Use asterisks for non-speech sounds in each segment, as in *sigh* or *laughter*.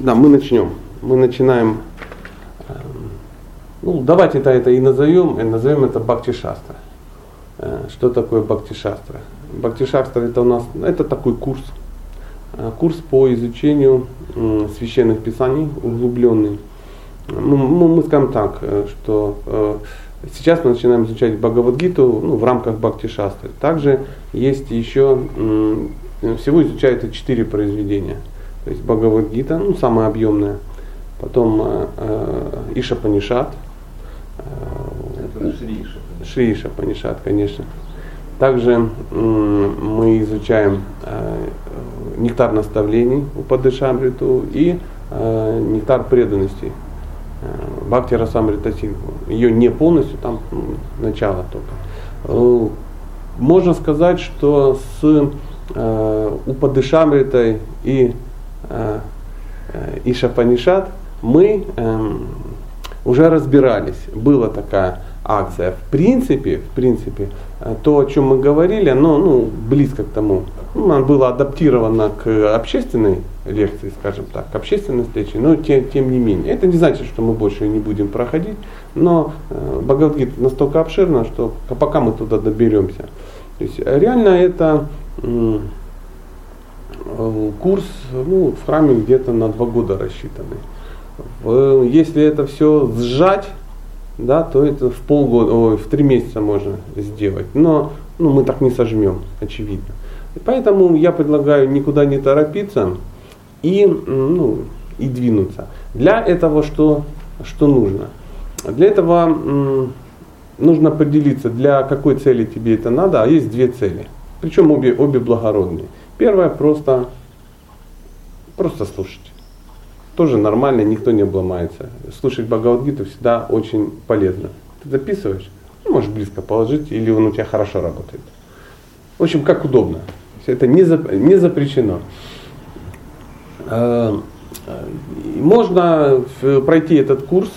Да, мы начнем. Мы начинаем. Эм, ну, давайте это, это и назовем, и назовем это Бхакти Шастра. Э, что такое Бхакти Шастра? Бхакти Шастра это у нас, это такой курс, э, курс по изучению священных писаний, углубленный. Ну, мы скажем так, э, что сейчас мы начинаем изучать Бхагавадгиту ну, в рамках Бхакти Шастры. Также есть еще, всего изучается четыре произведения – то есть Бхагавадгита, ну, самая объемная. Потом э, э, Иша Панишат. Э, Шри Иша Панишат, конечно. Также э, мы изучаем э, нектар наставлений у Падышамриту и э, нектар преданности э, Бхакти Расамрита Синху. Ее не полностью, там начало только. Э, можно сказать, что с э, Упадышамритой и Э, э, Иша Панишат, мы эм, уже разбирались. Была такая акция. В принципе, в принципе, э, то, о чем мы говорили, оно ну, близко к тому. Ну, оно было адаптировано к общественной лекции, скажем так, к общественной встрече, но тем, тем не менее. Это не значит, что мы больше не будем проходить, но э, настолько обширна, что пока мы туда доберемся. То есть реально это Э, курс ну, в храме где-то на два года рассчитанный. Если это все сжать, да, то это в полгода, ой, в три месяца можно сделать. Но ну, мы так не сожмем, очевидно. Поэтому я предлагаю никуда не торопиться и, ну, и двинуться. Для этого что, что нужно? Для этого нужно поделиться, для какой цели тебе это надо, а есть две цели. Причем обе, обе благородные. Первое просто, просто слушать. Тоже нормально, никто не обломается. Слушать Бхагавадгиту всегда очень полезно. Ты записываешь, ну, можешь близко положить, или он у тебя хорошо работает. В общем, как удобно. Это не, зап, не запрещено. А, можно пройти этот курс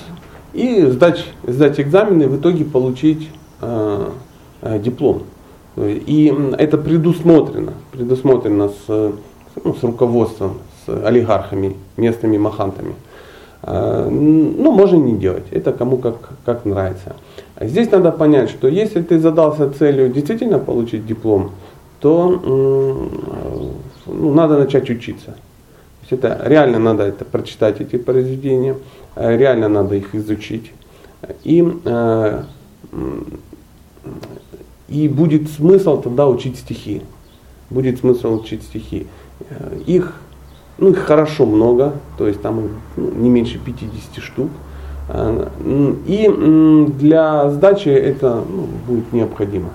и сдать, сдать экзамены, в итоге получить диплом. И это предусмотрено, предусмотрено с, ну, с руководством, с олигархами, местными махантами. А, ну, можно не делать, это кому как, как нравится. Здесь надо понять, что если ты задался целью действительно получить диплом, то ну, надо начать учиться. То есть это реально надо это прочитать эти произведения, реально надо их изучить. И э, и будет смысл тогда учить стихи. Будет смысл учить стихи. Э, их, ну, их хорошо много, то есть там ну, не меньше 50 штук. Э, и для сдачи это ну, будет необходимо.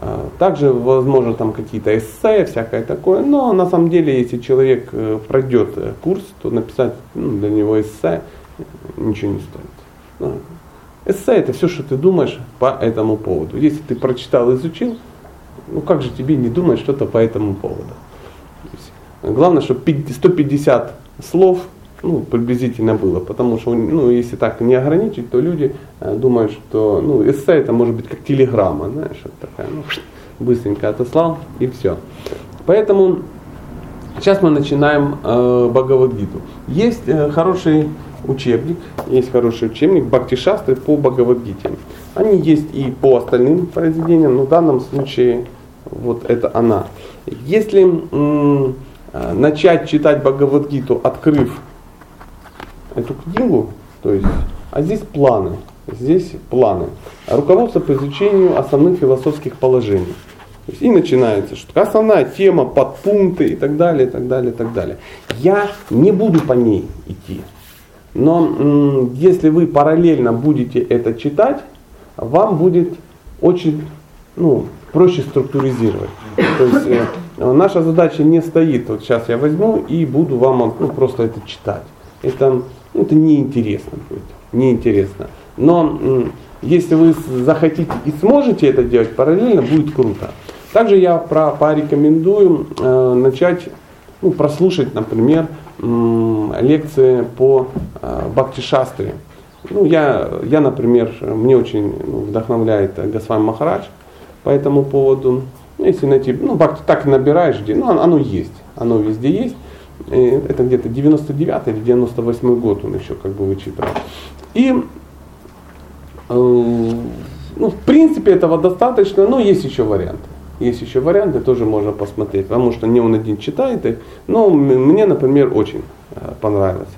Э, также, возможно, там какие-то эссе, всякое такое, но на самом деле, если человек пройдет курс, то написать ну, для него эссе ничего не стоит. Эссе это все, что ты думаешь по этому поводу. Если ты прочитал, изучил, ну как же тебе не думать что-то по этому поводу? Главное, чтобы 150 слов ну, приблизительно было, потому что ну, если так не ограничить, то люди э, думают, что ну, эссе это может быть как телеграмма, знаешь, вот такая, ну, быстренько отослал и все. Поэтому сейчас мы начинаем э, Бхагавадгиту. Есть э, хороший учебник, есть хороший учебник Бхакти Шастры по Бхагавадгите. Они есть и по остальным произведениям, но в данном случае вот это она. Если м- начать читать Бхагавадгиту, открыв эту книгу, то есть, а здесь планы, здесь планы. Руководство по изучению основных философских положений. И начинается, что основная тема, подпункты и так далее, и так далее, и так далее. Я не буду по ней идти. Но если вы параллельно будете это читать, вам будет очень ну, проще структуризировать. То есть э, наша задача не стоит, вот сейчас я возьму и буду вам ну, просто это читать. Это, это неинтересно будет, неинтересно. Но э, если вы захотите и сможете это делать параллельно, будет круто. Также я про, порекомендую э, начать ну, прослушать, например, лекции по э, Бхакти Шастре. Ну, я, я, например, мне очень ну, вдохновляет Госвами Махарадж по этому поводу. Ну, если найти, ну, Бхакти так набираешь, где, ну, оно есть, оно везде есть. Это где-то 99 или 98 год он еще как бы вычитывал. И ну, в принципе этого достаточно, но есть еще варианты. Есть еще варианты, тоже можно посмотреть, потому что не он один читает их, но мне, например, очень понравилось.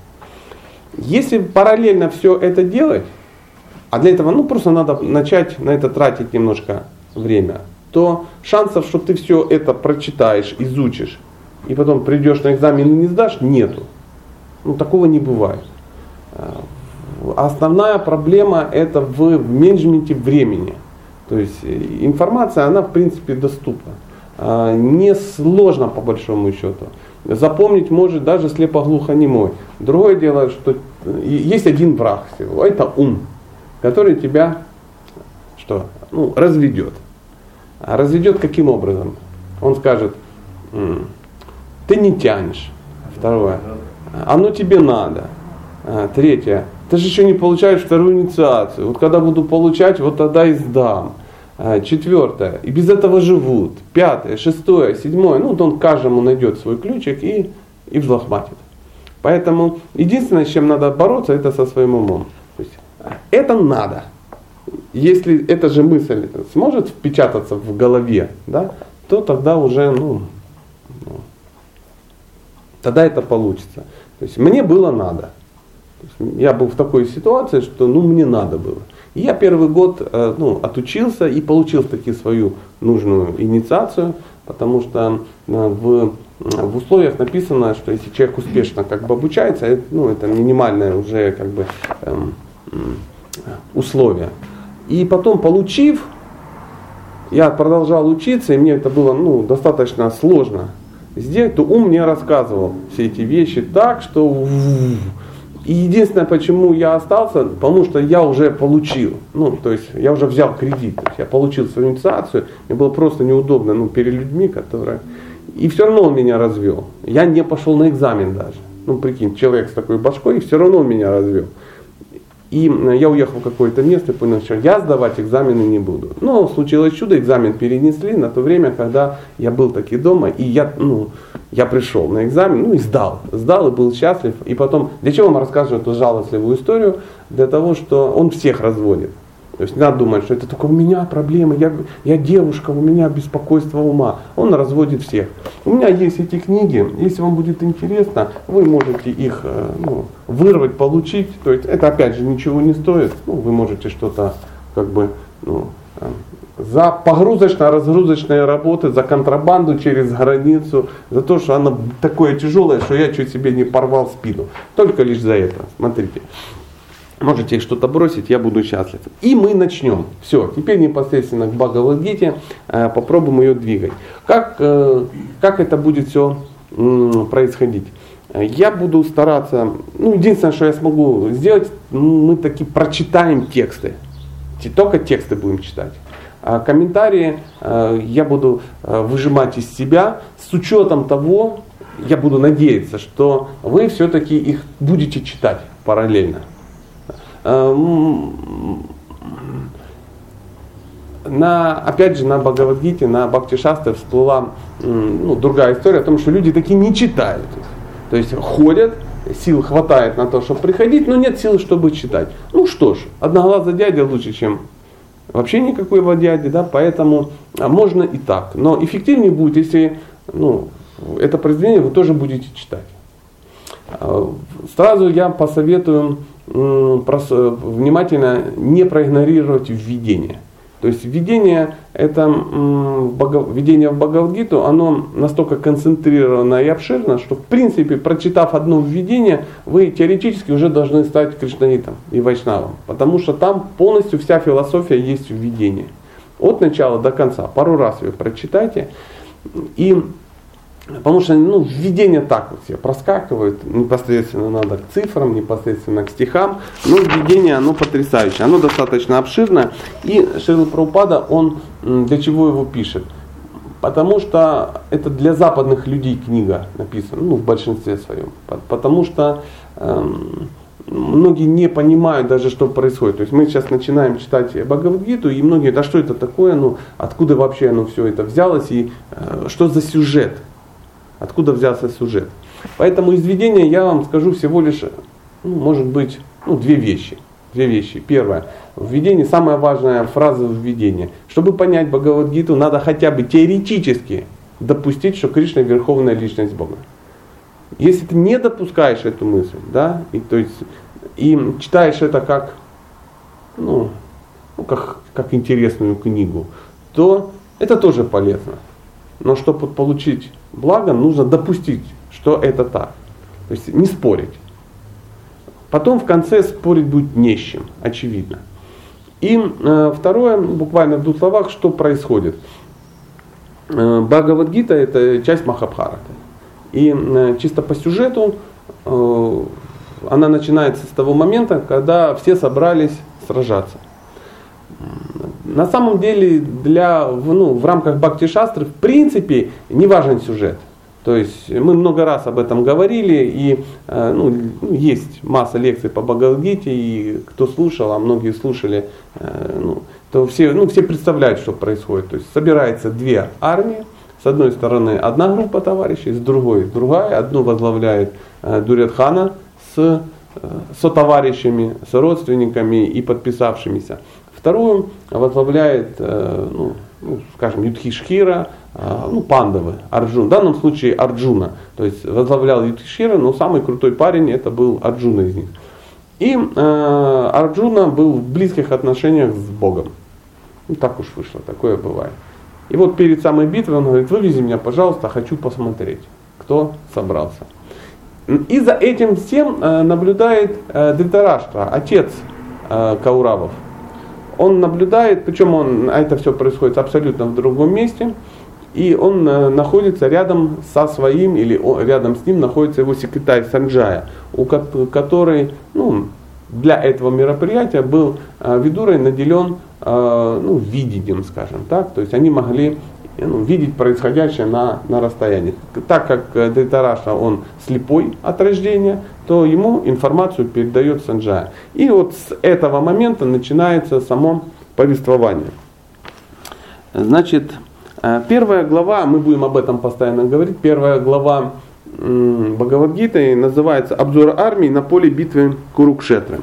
Если параллельно все это делать, а для этого ну, просто надо начать на это тратить немножко время, то шансов, что ты все это прочитаешь, изучишь, и потом придешь на экзамен и не сдашь, нету. Ну, такого не бывает. А, основная проблема это в менеджменте времени. То есть э, информация, она в принципе доступна. А, не сложно по большому счету. Запомнить может даже слепоглухонемой. Другое дело, что есть один враг всего, это ум, который тебя что? Ну, разведет. А разведет каким образом? Он скажет, ты не тянешь. Второе, оно тебе надо. А, третье, ты же еще не получаешь вторую инициацию. Вот когда буду получать, вот тогда и сдам. А, четвертое, и без этого живут. Пятое, шестое, седьмое. Ну, вот он каждому найдет свой ключик и, и взлохматит. Поэтому единственное, с чем надо бороться, это со своим умом. То есть, это надо. Если эта же мысль сможет впечататься в голове, да, то тогда уже, ну, ну тогда это получится. То есть мне было надо. Я был в такой ситуации, что ну, мне надо было. И я первый год э, ну, отучился и получил таки свою нужную инициацию, потому что э, в, в условиях написано, что если человек успешно как бы обучается, это, ну, это минимальное уже как бы эм, условие. И потом получив, я продолжал учиться, и мне это было ну, достаточно сложно сделать, то ум мне рассказывал все эти вещи так, что и единственное, почему я остался, потому что я уже получил, ну, то есть я уже взял кредит, то есть я получил свою инициацию, мне было просто неудобно, ну, перед людьми, которые... И все равно он меня развел. Я не пошел на экзамен даже. Ну, прикинь, человек с такой башкой, и все равно он меня развел. И я уехал в какое-то место и понял, что я сдавать экзамены не буду. Но случилось чудо, экзамен перенесли на то время, когда я был таки дома, и я, ну, я пришел на экзамен, ну и сдал. Сдал и был счастлив. И потом, для чего вам рассказываю эту жалостливую историю? Для того, что он всех разводит. То есть не надо думать, что это только у меня проблемы, я, я девушка, у меня беспокойство ума. Он разводит всех. У меня есть эти книги, если вам будет интересно, вы можете их э, ну, вырвать, получить. То есть это опять же ничего не стоит. Ну, вы можете что-то как бы ну, э, за погрузочно-разгрузочные работы, за контрабанду через границу, за то, что она такое тяжелое, что я чуть себе не порвал спину. Только лишь за это. Смотрите можете что-то бросить, я буду счастлив. И мы начнем. Все, теперь непосредственно к Бхагавадгите, э, попробуем ее двигать. Как, э, как это будет все происходить? Я буду стараться, ну единственное, что я смогу сделать, мы таки прочитаем тексты. Только тексты будем читать. А комментарии э, я буду выжимать из себя с учетом того, я буду надеяться, что вы все-таки их будете читать параллельно. На, опять же, на Бхагавадгите, на Бхакти Шастре всплыла ну, другая история о том, что люди такие не читают. То есть ходят, сил хватает на то, чтобы приходить, но нет сил, чтобы читать. Ну что ж, одноглазый дядя лучше, чем вообще никакой дяди, да, поэтому а, можно и так. Но эффективнее будет, если ну, это произведение вы тоже будете читать. А, сразу я посоветую внимательно не проигнорировать введение. То есть введение, это введение в Бхагавадгиту, оно настолько концентрировано и обширно, что в принципе, прочитав одно введение, вы теоретически уже должны стать кришнаитом и вайшнавом. Потому что там полностью вся философия есть введение. От начала до конца. Пару раз вы прочитайте. И Потому что ну, введение так вот все проскакивают, непосредственно надо к цифрам, непосредственно к стихам. Но введение, оно потрясающее, оно достаточно обширное. И Шрила Прабхупада, он для чего его пишет? Потому что это для западных людей книга написана, ну, в большинстве своем. Потому что эм, многие не понимают даже, что происходит. То есть мы сейчас начинаем читать Бхагавадгиту, и многие, да что это такое, ну, откуда вообще оно все это взялось, и э, что за сюжет, откуда взялся сюжет. Поэтому из видения я вам скажу всего лишь, ну, может быть, ну, две вещи. Две вещи. Первое. В видении самая важная фраза в видении. Чтобы понять Бхагавадгиту, надо хотя бы теоретически допустить, что Кришна верховная личность Бога. Если ты не допускаешь эту мысль, да, и, то есть, и читаешь это как, ну, ну как, как интересную книгу, то это тоже полезно. Но чтобы получить благо, нужно допустить, что это так. То есть не спорить. Потом в конце спорить будет не с чем, очевидно. И э, второе, буквально в двух словах, что происходит. Э, Бхагавадгита это часть Махабхараты. И э, чисто по сюжету э, она начинается с того момента, когда все собрались сражаться. На самом деле для, ну, в рамках Бхакти Шастры в принципе не важен сюжет. То есть мы много раз об этом говорили, и э, ну, есть масса лекций по Бхагавадгите, и кто слушал, а многие слушали, э, ну, то все, ну, все представляют, что происходит. То есть собирается две армии, с одной стороны одна группа товарищей, с другой другая. Одну возглавляет э, Дурятхана с со товарищами, с родственниками и подписавшимися. Вторую возглавляет, ну, ну, скажем, Юдхишхира, а, ну, пандавы, Арджун. В данном случае Арджуна. То есть возглавлял Юдхишхира, но самый крутой парень это был Арджуна из них. И э, Арджуна был в близких отношениях с Богом. Ну, так уж вышло, такое бывает. И вот перед самой битвой он говорит, вывези меня, пожалуйста, хочу посмотреть, кто собрался. И за этим всем э, наблюдает э, Дритараштра, отец э, Кауравов он наблюдает, причем он, это все происходит абсолютно в другом месте, и он э, находится рядом со своим, или рядом с ним находится его секретарь Санджая, у который ну, для этого мероприятия был э, Видурой наделен э, ну, видением, скажем так, то есть они могли ну, видеть происходящее на, на расстоянии. Так как Дайтараша он слепой от рождения, то ему информацию передает Санджая. И вот с этого момента начинается само повествование. Значит, э, первая глава, мы будем об этом постоянно говорить, первая глава Бхагавадгиты называется «Обзор армии на поле битвы Курукшетры».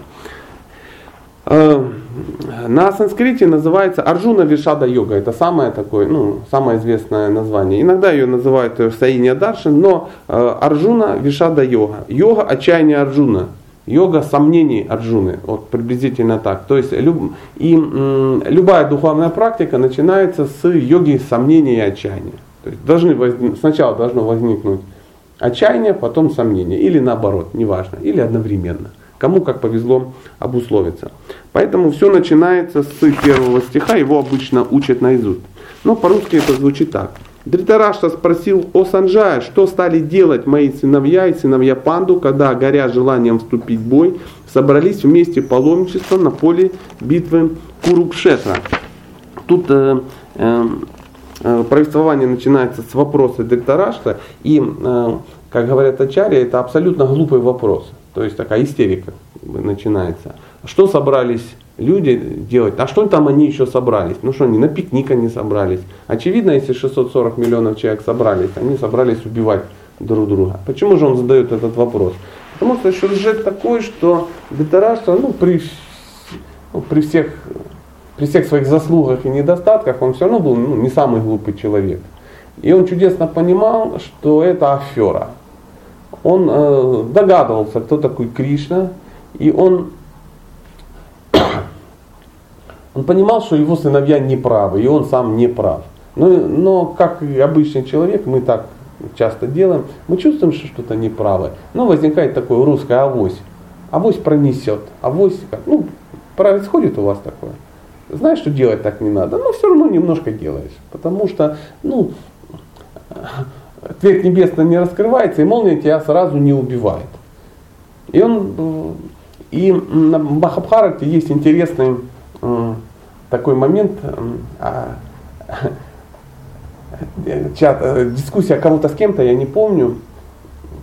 На санскрите называется Арджуна Вишада йога. Это самое такое, ну, самое известное название. Иногда ее называют Саиния Даршин, но э, Арджуна Вишада йога. Йога отчаяния Арджуна. Йога сомнений Арджуны. Вот приблизительно так. То есть люб, и м, любая духовная практика начинается с йоги сомнений и отчаяния. То есть должны возник, сначала должно возникнуть отчаяние, потом сомнение. Или наоборот, неважно. Или одновременно. Кому как повезло обусловиться. Поэтому все начинается с первого стиха, его обычно учат наизусть. Но по-русски это звучит так. Дритарашта спросил о Санджая, что стали делать мои сыновья и сыновья Панду, когда, горя желанием вступить в бой, собрались вместе паломничеством на поле битвы Курукшетра. Тут э, э, э, повествование начинается с вопроса Дритарашта, и, э, как говорят Ачари, это абсолютно глупый вопрос. То есть такая истерика начинается. Что собрались люди делать? А что там они еще собрались? Ну что, они на пикник они собрались. Очевидно, если 640 миллионов человек собрались, они собрались убивать друг друга. Почему же он задает этот вопрос? Потому что сюжет такой, что Бетарашта, ну, при, ну, при, всех, при всех своих заслугах и недостатках, он все равно был ну, не самый глупый человек. И он чудесно понимал, что это афера он э, догадывался, кто такой Кришна, и он, *coughs* он понимал, что его сыновья не правы, и он сам не прав. Но, но как и обычный человек, мы так часто делаем, мы чувствуем, что что-то неправое. Но возникает такое русское авось. Авось пронесет. Авось, ну, происходит у вас такое. Знаешь, что делать так не надо, но все равно немножко делаешь. Потому что, ну, цвет небесный не раскрывается, и молния тебя сразу не убивает. И он э, и на Махабхарате есть интересный э, такой момент, *laughs* э, чат, дискуссия кого-то с кем-то, я не помню,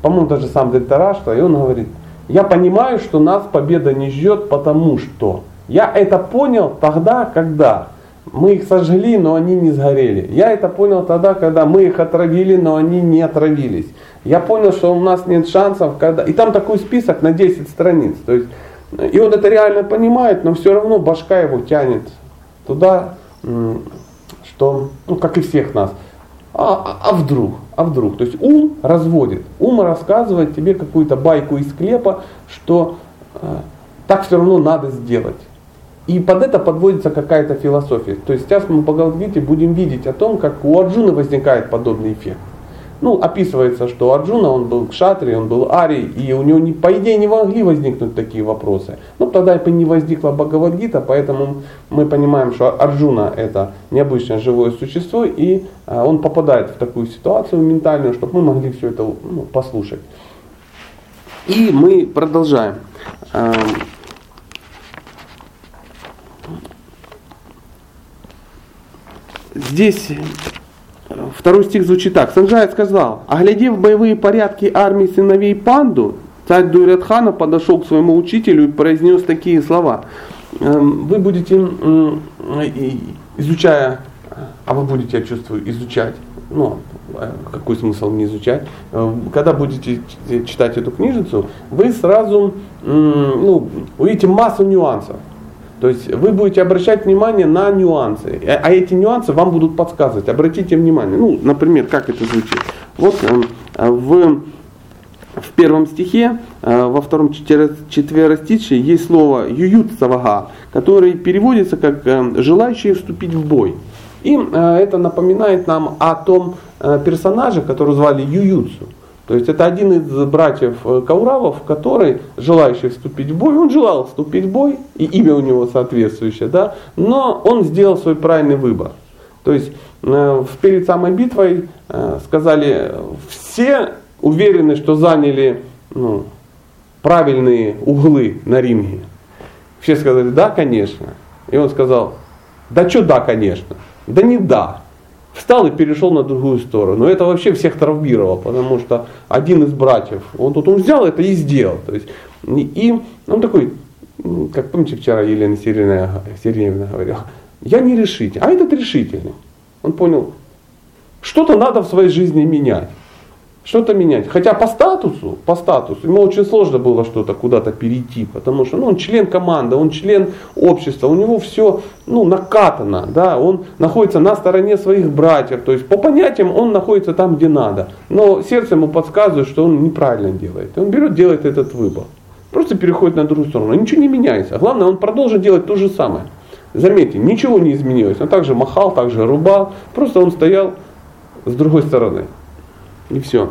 по-моему, даже сам Дельтарашта, и он говорит, я понимаю, что нас победа не ждет, потому что я это понял тогда, когда Мы их сожгли, но они не сгорели. Я это понял тогда, когда мы их отравили, но они не отравились. Я понял, что у нас нет шансов, когда... И там такой список на 10 страниц. То есть, и он это реально понимает, но все равно башка его тянет туда, что, ну, как и всех нас, а, а, вдруг, а вдруг. То есть ум разводит, ум рассказывает тебе какую-то байку из склепа, что э, так все равно надо сделать. И под это подводится какая-то философия. То есть сейчас мы по Галдгите будем видеть о том, как у Арджуны возникает подобный эффект. Ну, описывается, что Арджуна, он был кшатри, он был ари, и у него, не, по идее, не могли возникнуть такие вопросы. Но тогда не возникла Бхагавадгита, поэтому мы понимаем, что Арджуна это необычное живое существо, и а, он попадает в такую ситуацию ментальную, чтобы мы могли все это ну, послушать. И мы продолжаем. Здесь второй стих звучит так. Санджай сказал, оглядев боевые порядки армии сыновей Панду, царь Дуйратхана подошел к своему учителю и произнес такие слова. Эм, вы будете, изучая, а вы будете, я чувствую, изучать, ну, э, какой смысл не изучать, э, когда будете читать эту книжицу, вы сразу ну, увидите массу нюансов. То есть вы будете обращать внимание на нюансы, э, а эти нюансы вам будут подсказывать. Обратите внимание. Ну, например, как это звучит. Вот эм, в, в первом стихе, э, во втором четверостичии есть слово юют савага, который переводится как эм, желающие вступить в бой. И э, это напоминает нам о том персонаже, которого звали Ююцу. То есть это один из братьев э, Кауравов, который, желающий вступить в бой, он желал вступить в бой, и имя у него соответствующее, да, но он сделал свой правильный выбор. То есть э, перед самой битвой э, сказали, все уверены, что заняли ну, правильные углы на ринге. Все сказали, да, конечно. И он сказал, да что да, конечно. Да не да встал и перешел на другую сторону. Это вообще всех травмировало, потому что один из братьев, он тут он взял это и сделал. То есть, и он такой, как помните, вчера Елена Сергеевна, Сергеевна говорила, я не решительный, а этот решительный. Он понял, что-то надо в своей жизни менять что-то менять. Хотя по статусу, по статусу, ему очень сложно было что-то куда-то перейти, потому что ну, он член команды, он член общества, у него все ну, накатано, да, он находится на стороне своих братьев, то есть по понятиям он находится там, где надо. Но сердце ему подсказывает, что он неправильно делает. И он берет, делает этот выбор. Просто переходит на другую сторону. Ничего не меняется. Главное, он продолжит делать то же самое. Заметьте, ничего не изменилось. Он также махал, также рубал. Просто он стоял с другой стороны. И все.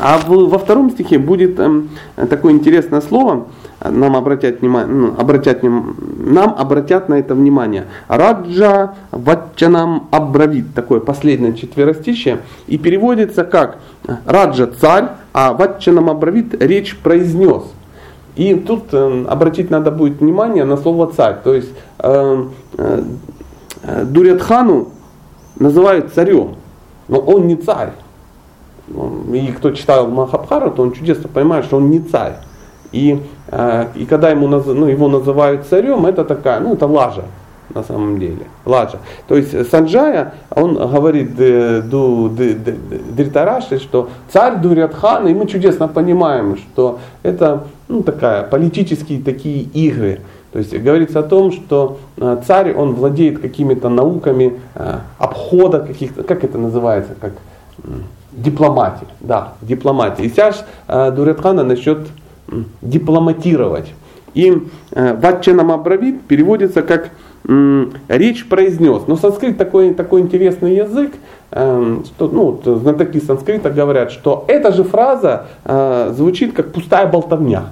А в, во втором стихе будет эм, такое интересное слово, нам обратят, внимание, ну, обратят, нам обратят на это внимание. Раджа ватчанам абравит, такое последнее четверостище, и переводится как Раджа царь, а ватчанам абравит речь произнес. И тут э, обратить надо будет внимание на слово царь. То есть э, э, Дурятхану называют царем, но он не царь. И кто читал Махабхару, то он чудесно понимает, что он не царь. И, э, и когда ему, ну, его называют царем, это такая, ну это лажа на самом деле. Лажа. То есть Санджая, он говорит ду, Дритараши, что царь Дурятхан, и мы чудесно понимаем, что это ну, такая, политические такие игры. То есть говорится о том, что э, царь, он владеет какими-то науками э, обхода каких-то, как это называется, как дипломатии, да, дипломатии. И сейчас э, Дуретхана насчет дипломатировать. И э, Ватчанам Абравит переводится как речь произнес. Но санскрит такой, такой интересный язык, э, что ну, знатоки санскрита говорят, что эта же фраза звучит как пустая болтовня.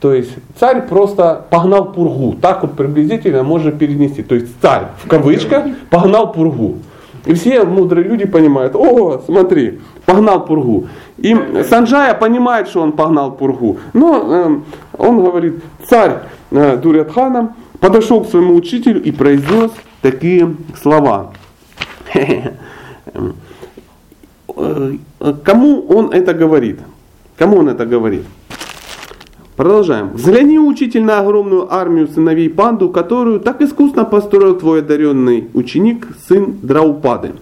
То есть царь просто погнал пургу. Так вот приблизительно можно перенести. То есть царь в кавычках погнал пургу. И все мудрые люди понимают, о, смотри, погнал пургу. И Санджая понимает, что он погнал пургу. Но э, он говорит, царь э, Дурятхана подошел к своему учителю и произнес такие слова. *laughs* Кому он это говорит? Кому он это говорит? Продолжаем. Взгляни, учитель, на огромную армию сыновей панду, которую так искусно построил твой одаренный ученик, сын Драупады.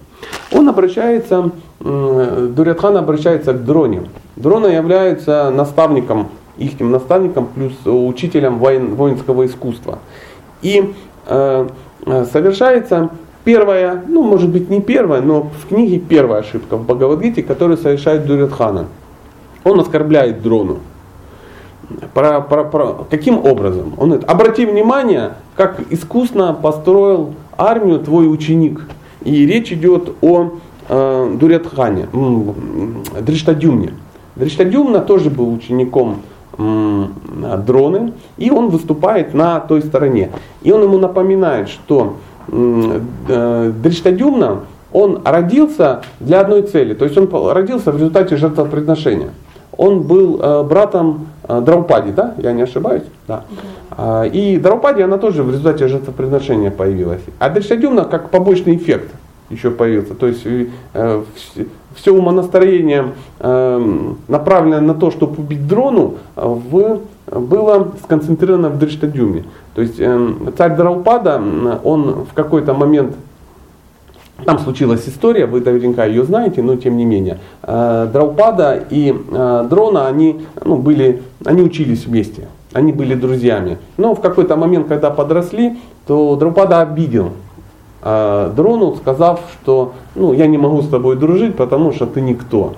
Он обращается, Дурятхан обращается к Дроне. Дрона является наставником, их наставником, плюс учителем воин, воинского искусства. И э, э, совершается первая, ну может быть не первая, но в книге первая ошибка в Бхагавадгите, которую совершает Дурятхана. Он оскорбляет Дрону. Про, про, про, каким образом? Он говорит, обрати внимание, как искусно построил армию твой ученик. И речь идет о э, Дурятхане, Дриштадюмне. Дриштадюмна тоже был учеником э, Дроны, и он выступает на той стороне. И он ему напоминает, что э, Дриштадюмна, он родился для одной цели, то есть он родился в результате жертвоприношения он был э, братом э, Драупади, да? Я не ошибаюсь? Да. да. И Драупади, она тоже в результате жертвоприношения появилась. А Дришадюмна как побочный эффект еще появился. То есть э, все умонастроение направленное на то, чтобы убить дрону, в, было сконцентрировано в Дриштадюме. То есть царь Драупада, он в какой-то момент там случилась история, вы наверняка ее знаете, но тем не менее. Э, Драупада и э, Дрона, они, ну, были, они учились вместе, они были друзьями. Но в какой-то момент, когда подросли, то Драупада обидел э, Дрону, сказав, что ну, я не могу с тобой дружить, потому что ты никто.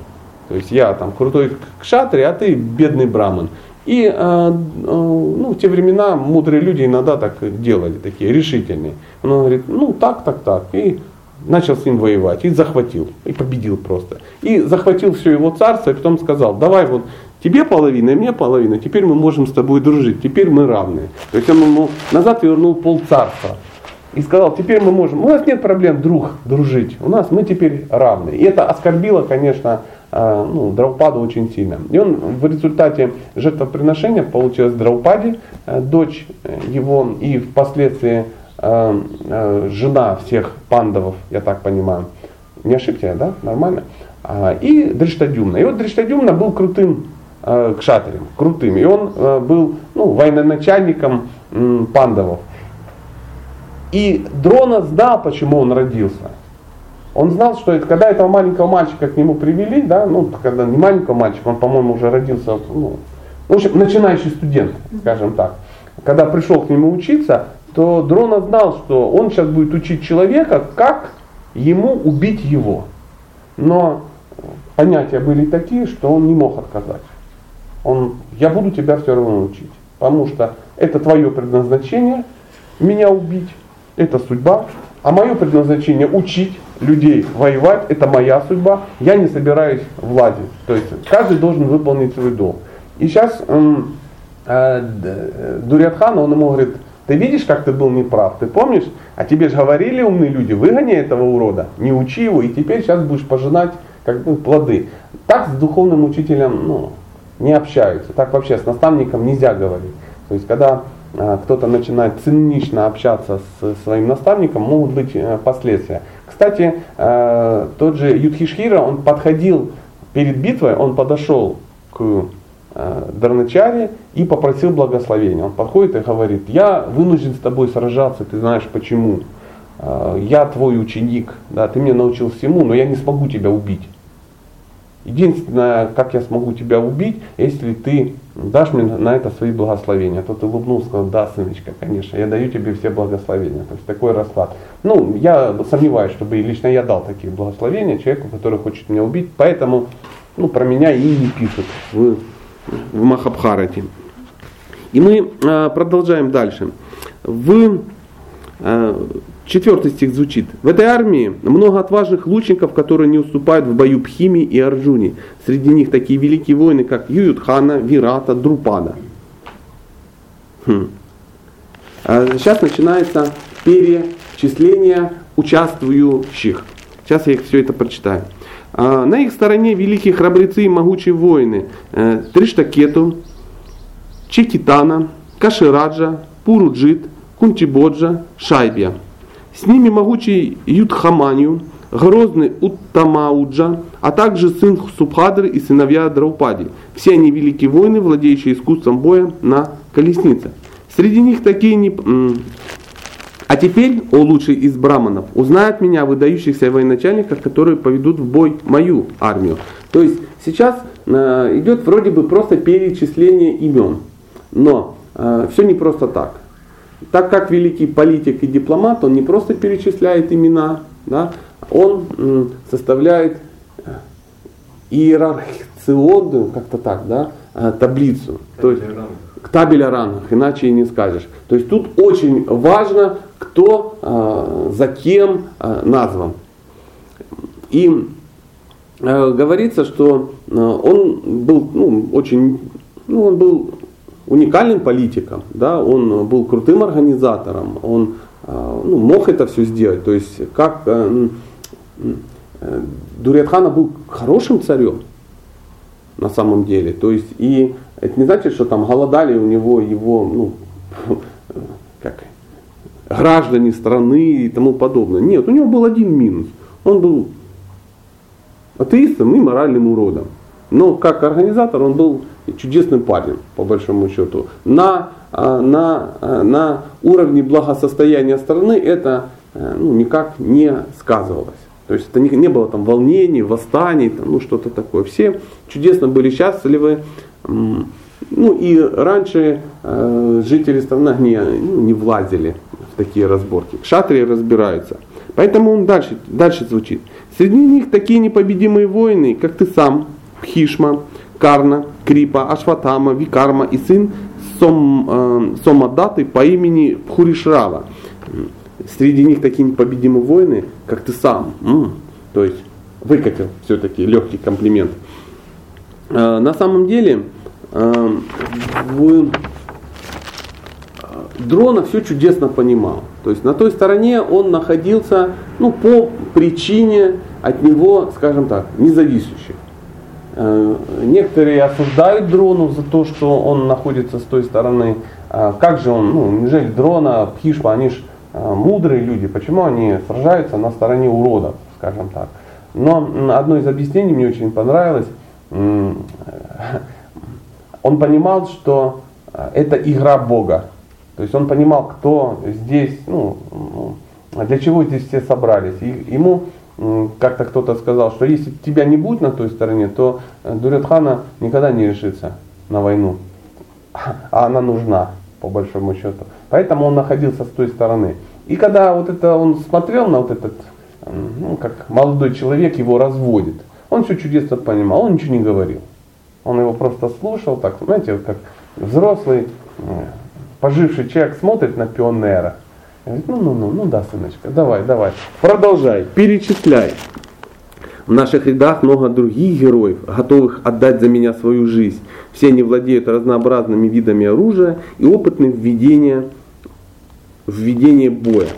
То есть я там крутой кшатри, а ты бедный браман. И ну, в те времена мудрые люди иногда так делали, такие решительные. Он говорит, ну так, так, так. И начал с ним воевать и захватил, и победил просто. И захватил все его царство, и потом сказал, давай вот тебе половина, и мне половина, теперь мы можем с тобой дружить, теперь мы равны. То есть он ему назад вернул пол царства. И сказал, теперь мы можем, у нас нет проблем, друг, дружить, у нас мы теперь равны. И это оскорбило, конечно, э, ну, Драупаду очень сильно. И он в результате жертвоприношения получилась Драупади, э, дочь его, и впоследствии Э, э, жена всех пандавов, я так понимаю. Не ошибся я, да? Нормально? А, и Дриштадюмна. И вот Дриштадюмна был крутым э, кшатарем, крутым. И он был ну, военачальником пандавов. И Дрона знал, почему он родился. Он знал, что это, когда этого маленького мальчика к нему привели, да, ну, когда не маленького мальчика, он, по-моему, уже родился, ну, в общем, начинающий студент, скажем так. Когда пришел к нему учиться, то Дрона знал, что он сейчас будет учить человека, как ему убить его. Но понятия были такие, что он не мог отказать. Он, я буду тебя все равно учить, потому что это твое предназначение, меня убить, это судьба, а мое предназначение учить людей воевать, это моя судьба, я не собираюсь владеть. То есть каждый должен выполнить свой долг. И сейчас э, э, Дурятхан, он ему говорит, ты видишь, как ты был неправ, ты помнишь? А тебе же говорили умные люди, выгони этого урода, не учи его, и теперь сейчас будешь пожинать как бы, плоды. Так с духовным учителем ну, не общаются, так вообще с наставником нельзя говорить. То есть когда э, кто-то начинает цинично общаться с своим наставником, могут быть э, последствия. Кстати, э, тот же Юдхишхира, он подходил перед битвой, он подошел к Э, Дарначаре и попросил благословения. Он подходит и говорит, я вынужден с тобой сражаться, ты знаешь почему. Э, я твой ученик, да, ты меня научил всему, но я не смогу тебя убить. Единственное, как я смогу тебя убить, если ты дашь мне на это свои благословения. Тот улыбнулся, сказал, да, сыночка, конечно, я даю тебе все благословения. То есть такой расклад. Ну, я сомневаюсь, чтобы лично я дал такие благословения человеку, который хочет меня убить, поэтому ну, про меня и не пишут. В Махабхарате. И мы э, продолжаем дальше. В э, четвертый стих звучит. В этой армии много отважных лучников, которые не уступают в бою Пхиме и Арджуне. Среди них такие великие воины, как Юютхана, Вирата, Друпада. Хм. А сейчас начинается перечисление участвующих. Сейчас я их все это прочитаю. А, на их стороне великие храбрецы и могучие воины э, Триштакету, Чекитана, Кашираджа, Пуруджит, Кунтибоджа, Шайбия. С ними могучий Юдхаманию, грозный Уттамауджа, а также сын Субхадры и сыновья Драупади. Все они великие воины, владеющие искусством боя на колеснице. Среди них такие не... А теперь, о лучший из браманов, узнают меня выдающихся военачальников, которые поведут в бой мою армию. То есть сейчас э, идет вроде бы просто перечисление имен. Но э, все не просто так. Так как великий политик и дипломат, он не просто перечисляет имена, да, он м, составляет э, иерархиционную, как-то так, да, э, таблицу. То есть, табель о рангах, иначе и не скажешь. То есть тут очень важно, кто э, за кем э, назван. И э, говорится, что он был ну, очень, ну, он был уникальным политиком, да, он был крутым организатором, он ну, мог это все сделать. То есть как э, был хорошим царем на самом деле. То есть и это не значит, что там голодали у него его, ну, *laughs* как, граждане страны и тому подобное. Нет, у него был один минус. Он был атеистом и моральным уродом. Но как организатор он был чудесным парнем, по большому счету. На, а, на, а, на уровне благосостояния страны это э, ну, никак не сказывалось. То есть это не, не было там волнений, восстаний, там, ну что-то такое. Все чудесно были счастливы. Ну и раньше э, жители страны не, ну, не влазили в такие разборки. Шатрии разбираются. Поэтому он дальше, дальше звучит. Среди них такие непобедимые воины, как ты сам, Пхишма, Карна, Крипа, Ашватама, Викарма и сын Сом, э, Сомадаты по имени Пхуришрава. Среди них такие непобедимые воины, как ты сам. М-м. То есть выкатил все-таки легкий комплимент. Э, на самом деле э, в дрона все чудесно понимал. То есть на той стороне он находился ну, по причине от него, скажем так, независящих. Э, некоторые осуждают дрону за то, что он находится с той стороны. А как же он, ну, неужели дрона, пхишва, они же мудрые люди, почему они сражаются на стороне уродов, скажем так. Но одно из объяснений мне очень понравилось. *laughs* Он понимал, что э, это игра Бога. То есть он понимал, кто здесь, ну, для чего здесь все собрались. И ему как-то кто-то сказал, что если тебя не будет на той стороне, то э, Дурятхана никогда не решится на войну. А она нужна, по большому счету. Поэтому он находился с той стороны. И когда вот это он смотрел на вот этот, ну, как молодой человек его разводит, он все чудесно понимал, он ничего не говорил. Он его просто слушал, так, знаете, как взрослый, поживший человек смотрит на пионера. Говорит, ну, ну, ну, ну да, сыночка, давай, давай, продолжай, перечисляй. В наших рядах много других героев, готовых отдать за меня свою жизнь. Все они владеют разнообразными видами оружия и опытны в ведении, в ведении боя.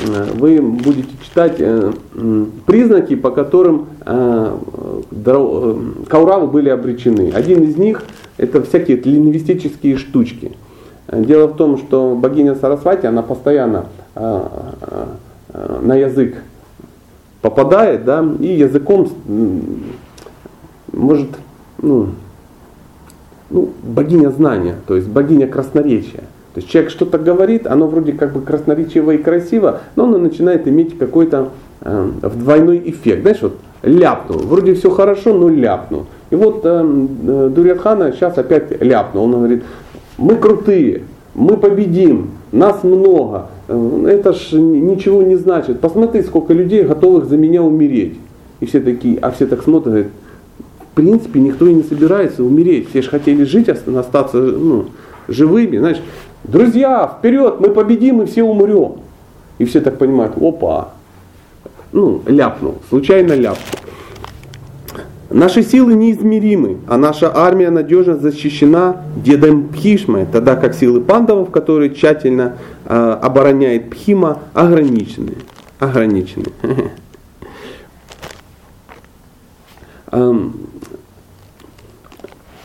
Э, вы будете читать э, признаки, по которым э, кауравы были обречены. Один из них это всякие лингвистические штучки. Дело в том, что богиня Сарасвати, она постоянно на язык попадает, да, и языком может, ну, ну, богиня знания, то есть богиня красноречия. То есть человек что-то говорит, оно вроде как бы красноречиво и красиво, но оно начинает иметь какой-то э, двойной эффект. Знаешь, вот ляпнул, вроде все хорошо, но ляпнул. И вот э, э сейчас опять ляпнул. Он говорит, мы крутые, мы победим, нас много, э, это ж ничего не значит. Посмотри, сколько людей готовых за меня умереть. И все такие, а все так смотрят, говорят, в принципе, никто и не собирается умереть. Все же хотели жить, остаться ну, живыми. Знаешь, Друзья, вперед, мы победим и все умрем. И все так понимают, опа, ну, ляпнул, случайно ляпнул. Наши силы неизмеримы, а наша армия надежно защищена дедом Пхишмой, тогда как силы пандавов, которые тщательно э, обороняет Пхима, ограничены. Ограничены. *laughs*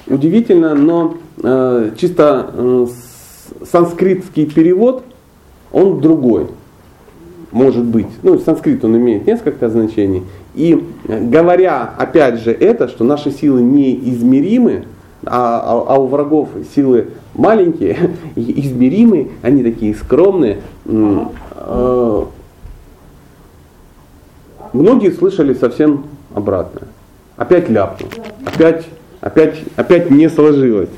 Удивительно, но чисто э, санскритский перевод, он другой. может быть. Ну, санскрит он имеет несколько значений. И говоря, опять же, это, что наши силы неизмеримы, а, а, а у врагов силы маленькие, *laughs* измеримые, они такие скромные. Э, многие слышали совсем обратное. Опять ляпнул. Опять, опять, опять не сложилось.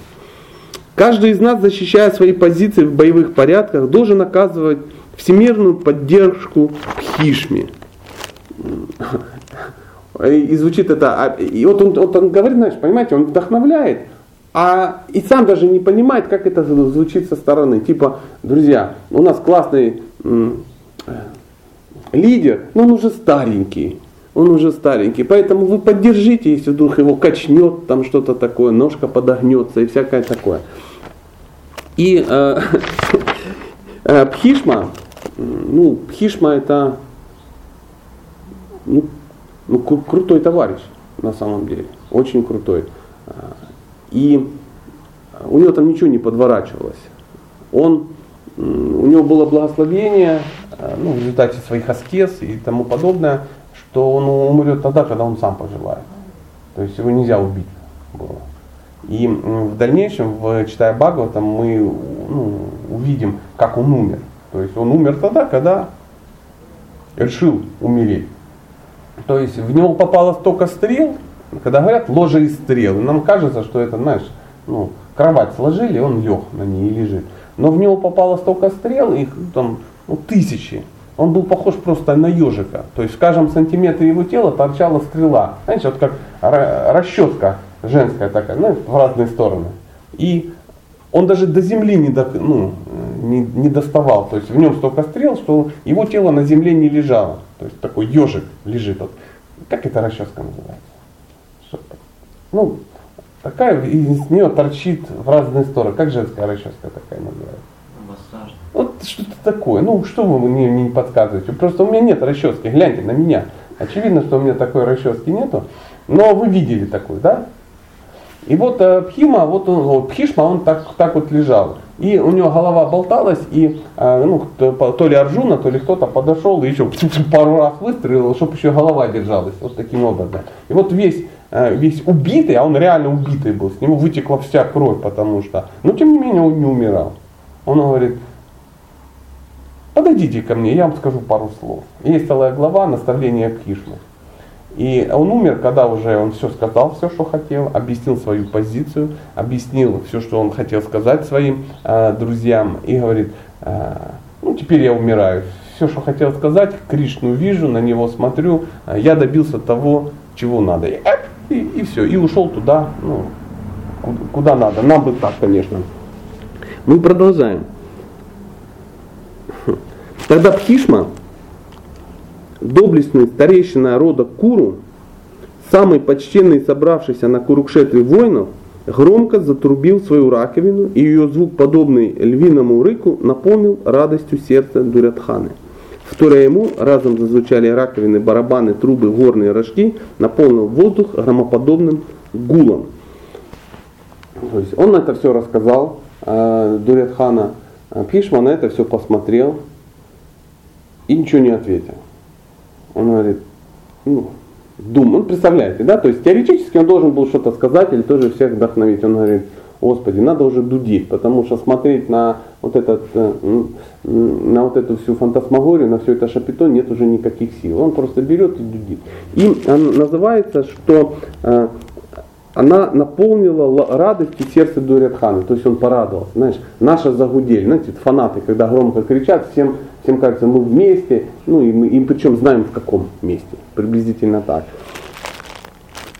Каждый из нас, защищая свои позиции в боевых порядках, должен оказывать всемирную поддержку Пхишме. И звучит это, а, и вот он, вот он говорит, знаешь, понимаете, он вдохновляет, а и сам даже не понимает, как это звучит со стороны. Типа, друзья, у нас классный м, лидер, но он уже старенький. Он уже старенький, поэтому вы поддержите, если вдруг его качнет, там что-то такое, ножка подогнется и всякое такое. И э, *laughs* э, Пхишма, ну, Пхишма это ну, ну, крутой товарищ на самом деле, очень крутой. И у него там ничего не подворачивалось. Он, у него было благословение э, ну, в результате своих аскез и тому подобное, что он умрет тогда, когда он сам пожелает. То есть его нельзя убить было. И в дальнейшем, в, читая Бхагаватам, мы ну, увидим, как он умер. То есть он умер тогда, когда решил умереть. То есть в него попало столько стрел, когда говорят ложа из стрел, нам кажется, что это, знаешь, ну, кровать сложили, он лег на ней и лежит. Но в него попало столько стрел, их там ну, тысячи. Он был похож просто на ежика. То есть в каждом сантиметре его тела торчала стрела. Знаете, вот как расчетка женская такая, ну, в разные стороны. И он даже до земли не, до, ну, не, не доставал. То есть в нем столько стрел, что его тело на земле не лежало. То есть такой ежик лежит. Вот. Как эта расческа называется? Ну, такая, из нее торчит в разные стороны. Как женская расческа такая называется? Что-то такое. Ну, что вы мне не подсказываете? Просто у меня нет расчески. Гляньте на меня. Очевидно, что у меня такой расчески нету. Но вы видели такую, да? И вот э, Пхима, вот он, вот, Пхишма, он так, так вот лежал. И у него голова болталась, и э, ну, то, то ли Арджуна, то ли кто-то подошел и еще *laughs* пару раз выстрелил, чтобы еще голова держалась. Вот таким образом. И вот весь, э, весь убитый, а он реально убитый был, с него вытекла вся кровь, потому что. Но тем не менее он не умирал. Он говорит, подойдите ко мне, я вам скажу пару слов. Есть целая глава наставления Пхишмы. И он умер, когда уже он все сказал, все, что хотел, объяснил свою позицию, объяснил все, что он хотел сказать своим э, друзьям и говорит, э, ну теперь я умираю. Все, что хотел сказать, Кришну вижу, на него смотрю, э, я добился того, чего надо. И, и, и все, и ушел туда, ну, куда надо. Нам бы так, конечно. Мы продолжаем. Тогда Пхишма доблестный старейшина рода Куру, самый почтенный собравшийся на Курукшетре воинов, громко затрубил свою раковину, и ее звук, подобный львиному рыку, наполнил радостью сердце Дурятханы. Вторя ему разом зазвучали раковины, барабаны, трубы, горные рожки, наполнил воздух громоподобным гулом. То есть он это все рассказал, э, Дурятхана на это все посмотрел и ничего не ответил. Он говорит, ну, дум, он представляете, да, то есть теоретически он должен был что-то сказать или тоже всех вдохновить. Он говорит, Господи, надо уже дудить, потому что смотреть на вот этот, э, на вот эту всю фантасмагорию, на все это шапито нет уже никаких сил. Он просто берет и дудит. И называется, что э, она наполнила радостью сердце Дуриатхана, то есть он порадовался. Знаешь, наша загудель, знаете, фанаты, когда громко кричат, всем всем кажется, мы вместе, ну и мы, и причем знаем в каком месте, приблизительно так.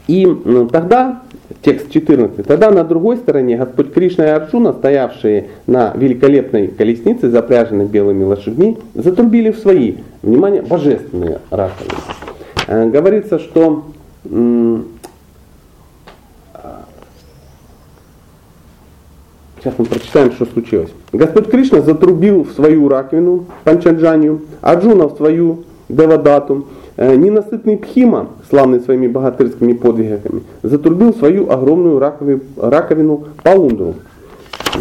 И тогда, текст 14, тогда на другой стороне Господь Кришна и Арджуна, стоявшие на великолепной колеснице, запряженной белыми лошадьми, затрубили в свои, внимание, божественные раковины. Э, говорится, что Сейчас мы прочитаем, что случилось. Господь Кришна затрубил в свою раковину, панчаджанию, Аджуна в свою девадату, э, ненасытный Пхима, славный своими богатырскими подвигами, затрубил свою огромную раковину, раковину Паундру.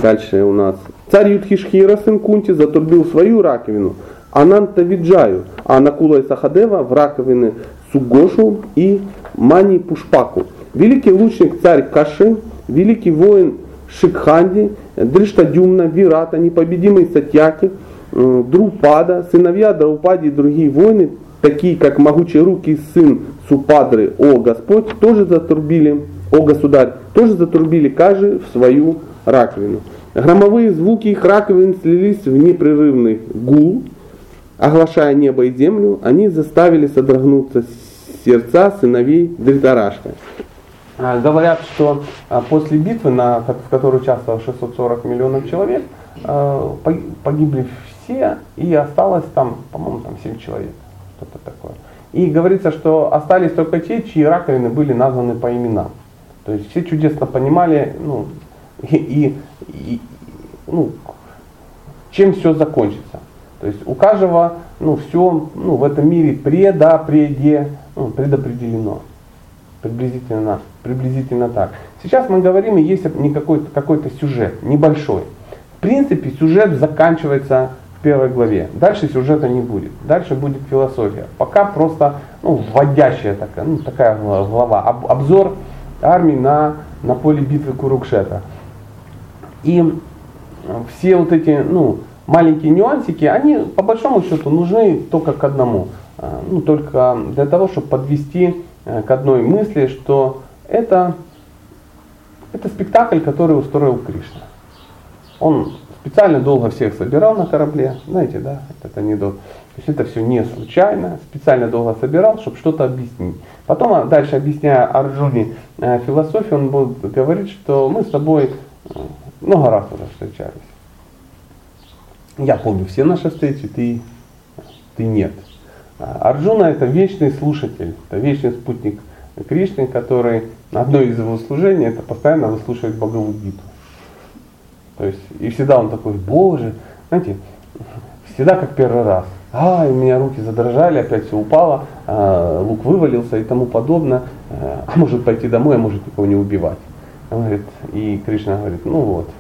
Дальше у нас царь Юдхишхира, сын Кунти, затрубил свою раковину, Анантавиджаю, а Накула и Сахадева в раковины Сугошу и Мани Пушпаку. Великий лучник царь Каши, великий воин Шикханди, Дриштадюмна, Вирата, непобедимый Сатьяки, Друпада, сыновья Драупади и другие воины, такие как могучие руки сын Супадры, о Господь, тоже затрубили, о Государь, тоже затрубили каждый в свою раковину. Громовые звуки их раковин слились в непрерывный гул, оглашая небо и землю, они заставили содрогнуться сердца сыновей Дритарашта. А, говорят, что а, после битвы, на, в которой участвовало 640 миллионов человек, а, погибли все, и осталось там, по-моему, там 7 человек, что-то такое. И говорится, что остались только те, чьи раковины были названы по именам. То есть все чудесно понимали, ну, и, и, и ну, чем все закончится. То есть у каждого ну, все ну, в этом мире предопреде, ну, предопределено. Приблизительно, приблизительно так. Сейчас мы говорим, и есть какой-то, какой-то сюжет, небольшой. В принципе, сюжет заканчивается в первой главе. Дальше сюжета не будет. Дальше будет философия. Пока просто ну, вводящая такая, ну, такая глава. Об, обзор армии на, на поле битвы Курукшета. И все вот эти ну, маленькие нюансики, они по большому счету нужны только к одному. А, ну, только для того, чтобы подвести э, к одной мысли, что это, это спектакль, который устроил Кришна. Он специально долго всех собирал на корабле, знаете, да, это анекдот. То есть это все не случайно, специально долго собирал, чтобы что-то объяснить. Потом, а, дальше объясняя Арджуне э, философию, он будет говорить, что мы с тобой э, много раз уже встречались. Я помню все наши встречи, ты, ты нет. А Арджуна это вечный слушатель, это вечный спутник Кришны, который одно из его служений это постоянно выслушивать Бхагавадгиту. То есть и всегда он такой, Боже, знаете, всегда как первый раз. А, у меня руки задрожали, опять все упало, а, лук вывалился и тому подобное. А может пойти домой, а может никого не убивать. Он говорит, и Кришна говорит, ну вот.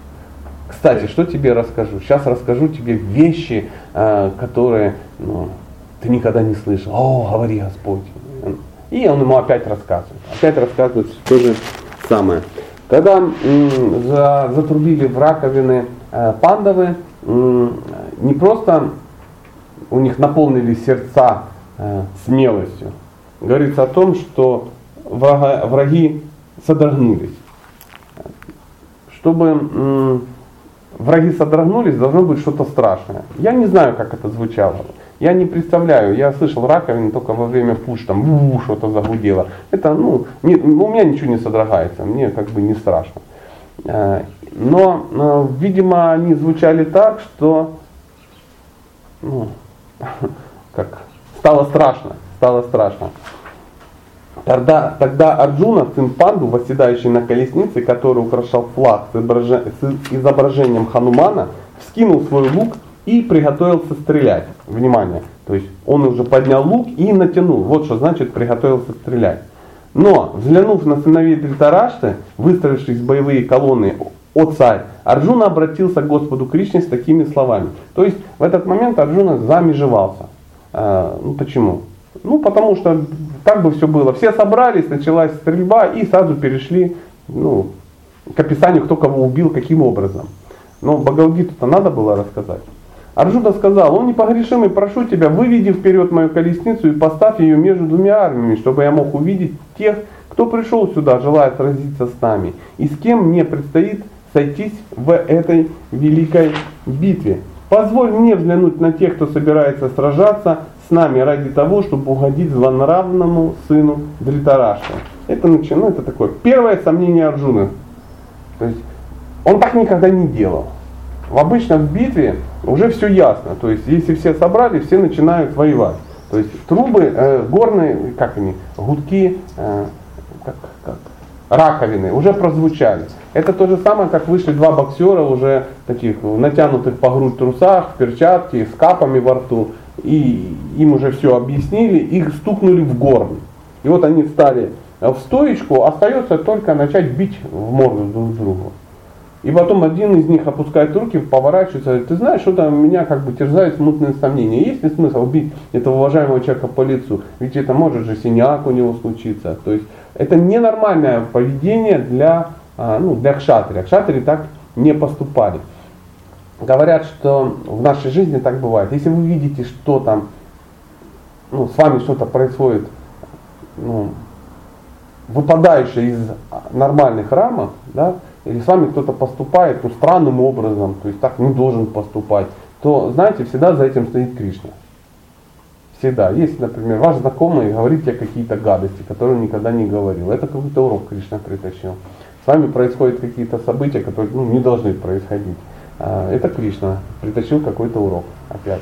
Кстати, что тебе расскажу? Сейчас расскажу тебе вещи, а, которые ну, ты никогда не слышал. О, говори Господь. И он ему опять рассказывает. Опять рассказывает то же самое. Когда за, затрубили в раковины э, пандавы, не просто у них наполнили сердца э, смелостью. Говорится о том, что врага, враги содрогнулись. Чтобы враги содрогнулись, должно быть что-то страшное. Я не знаю, как это звучало. Я не представляю, я слышал раковины только во время пуш, там что-то загудело. Это, ну, не, у меня ничего не содрогается, мне как бы не страшно. Э, но, но видимо, они звучали так, что ну, *laughs* как стало страшно, стало страшно. Тогда, тогда Арджуна, сын Панду, восседающий на колеснице, который украшал флаг с, изображением Ханумана, вскинул свой лук и приготовился стрелять. Внимание, то есть он уже поднял лук и натянул. Вот что значит приготовился стрелять. Но, взглянув на сыновей Дритарашты, выстроившись в боевые колонны, о царь, Арджуна обратился к Господу Кришне с такими словами. То есть в этот момент Арджуна замежевался. А, ну почему? Ну потому что так бы все было. Все собрались, началась стрельба и сразу перешли ну, к описанию, кто кого убил, каким образом. Но Багалгиту-то надо было рассказать. Арджуна сказал, он непогрешимый, прошу тебя, выведи вперед мою колесницу и поставь ее между двумя армиями, чтобы я мог увидеть тех, кто пришел сюда, желая сразиться с нами, и с кем мне предстоит сойтись в этой великой битве. Позволь мне взглянуть на тех, кто собирается сражаться с нами ради того, чтобы угодить злонравному сыну Дритарашта. Это, ну, это такое первое сомнение Арджуны. То есть он так никогда не делал. В обычном битве уже все ясно. То есть если все собрали, все начинают воевать. То есть трубы э, горные, как они, гудки, э, как, как, раковины уже прозвучали. Это то же самое, как вышли два боксера уже таких натянутых по грудь трусах, в перчатки, с капами во рту. И им уже все объяснили, их стукнули в горн. И вот они стали в стоечку, остается только начать бить в морду друг другу. И потом один из них опускает руки, поворачивается, говорит, ты знаешь, что там меня как бы терзают смутные сомнения. Есть ли смысл убить этого уважаемого человека по лицу? Ведь это может же синяк у него случиться. То есть это ненормальное поведение для, а, ну, для кшатри. Кшатри так не поступали. Говорят, что в нашей жизни так бывает. Если вы видите, что там ну, с вами что-то происходит, ну, выпадающее из нормальных рамок, да, или с вами кто-то поступает ну, странным образом, то есть так не должен поступать, то знаете, всегда за этим стоит Кришна. Всегда. Если, например, ваш знакомый говорит тебе какие-то гадости, которые он никогда не говорил, это какой-то урок Кришна притащил. С вами происходят какие-то события, которые ну, не должны происходить. А, это Кришна притащил какой-то урок опять.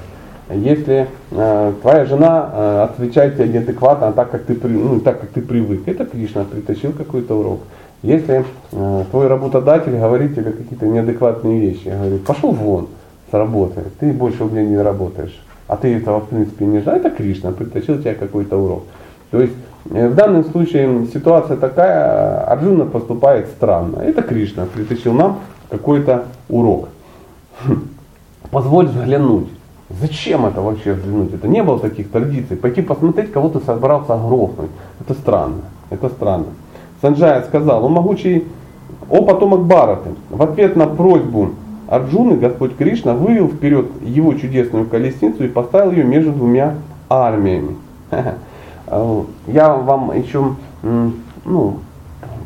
Если э, твоя жена э, отвечает тебе неадекватно, так как ты, ну, так как ты привык, это Кришна притащил какой-то урок. Если э, твой работодатель говорит тебе какие-то неадекватные вещи, говорит, пошел вон с работы, ты больше у меня не работаешь, а ты этого в принципе не знаешь, это Кришна притащил тебе какой-то урок. То есть э, в данном случае ситуация такая, Арджуна поступает странно. Это Кришна притащил нам какой-то урок. Позволь взглянуть. Зачем это вообще взглянуть? Это не было таких традиций. Пойти посмотреть, кого ты собрался грохнуть. Это странно. Это странно. Санджая сказал, о могучий, о потомок Бараты. В ответ на просьбу Арджуны Господь Кришна вывел вперед его чудесную колесницу и поставил ее между двумя армиями. *laughs* Я вам еще ну,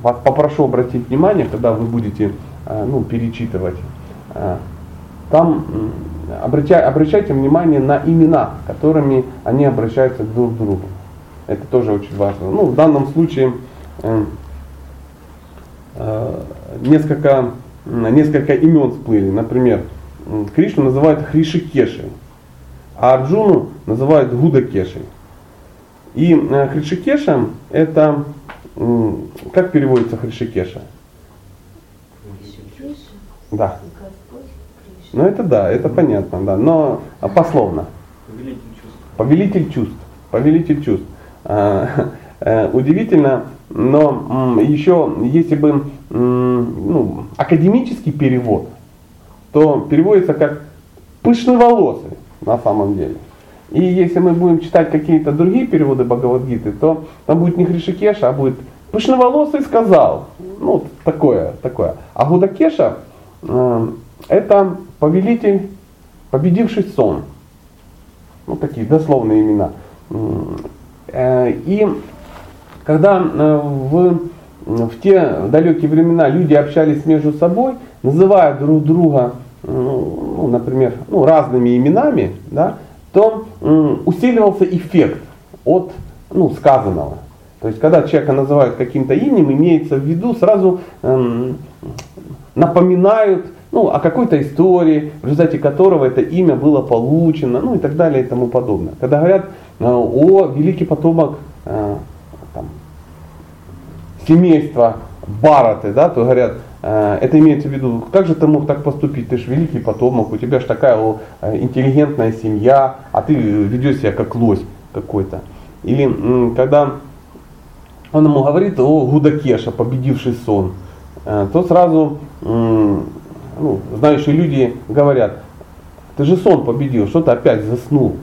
вас попрошу обратить внимание, когда вы будете э, ну, перечитывать. Э, там обращайте, обращайте внимание на имена, которыми они обращаются друг к другу. Это тоже очень важно. Ну, в данном случае э, Э, несколько, несколько имен всплыли. Например, Кришну называют Хришикешей, а Арджуну называют Гудакешей. И э, Хришикеша это, как переводится Хришикеша? Да. Ну это да, это понятно, да, но пословно. Повелитель чувств. Повелитель чувств. Повелитель чувств. А, э, удивительно, но еще, если бы ну, академический перевод, то переводится как пышный волосы на самом деле. И если мы будем читать какие-то другие переводы Бхагавадгиты, то там будет не Хришикеша, а будет пышноволосый сказал. Ну, такое, такое. А Гудакеша э, это повелитель, победивший сон. Ну, такие дословные имена. Э, и когда э, в, в те далекие времена люди общались между собой, называя друг друга, ну, например, ну, разными именами, да, то усиливался эффект от ну, сказанного. То есть, когда человека называют каким-то именем, имеется в виду, сразу эм, напоминают ну, о какой-то истории, в результате которого это имя было получено, ну и так далее и тому подобное. Когда говорят э, о великий потомок э, семейства Бараты, да, то говорят, э, это имеется в виду, как же ты мог так поступить, ты же великий потомок, у тебя же такая о, интеллигентная семья, а ты ведешь себя как лось какой-то. Или когда он ему говорит о Гудакеша, победивший сон, то сразу ну, знающие люди говорят, ты же сон победил, что ты опять заснул,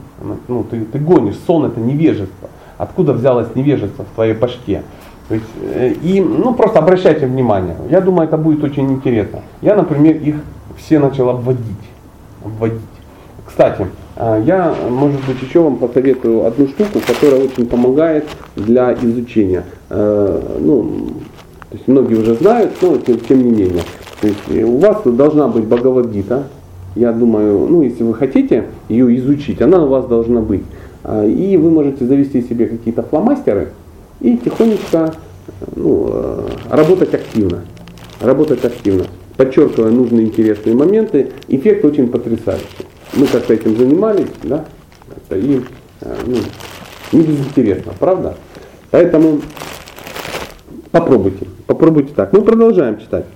ну, ты, ты гонишь, сон это невежество. Откуда взялось невежество в твоей башке? Есть, э, и ну, просто обращайте внимание. Я думаю, это будет очень интересно. Я, например, их все начал обводить. обводить. Кстати, э, я, может быть, еще вам посоветую одну штуку, которая очень помогает для изучения. Э, ну, то есть многие уже знают, но тем, тем не менее. То есть у вас должна быть Бхагавадгита. Я думаю, ну, если вы хотите ее изучить, она у вас должна быть. И вы можете завести себе какие-то фломастеры, и тихонечко ну, э, работать активно. Работать активно. Подчеркивая нужные интересные моменты, эффект очень потрясающий. Мы как-то этим занимались, да, и э, ну, не безинтересно, правда? Поэтому попробуйте, попробуйте так. Мы продолжаем читать.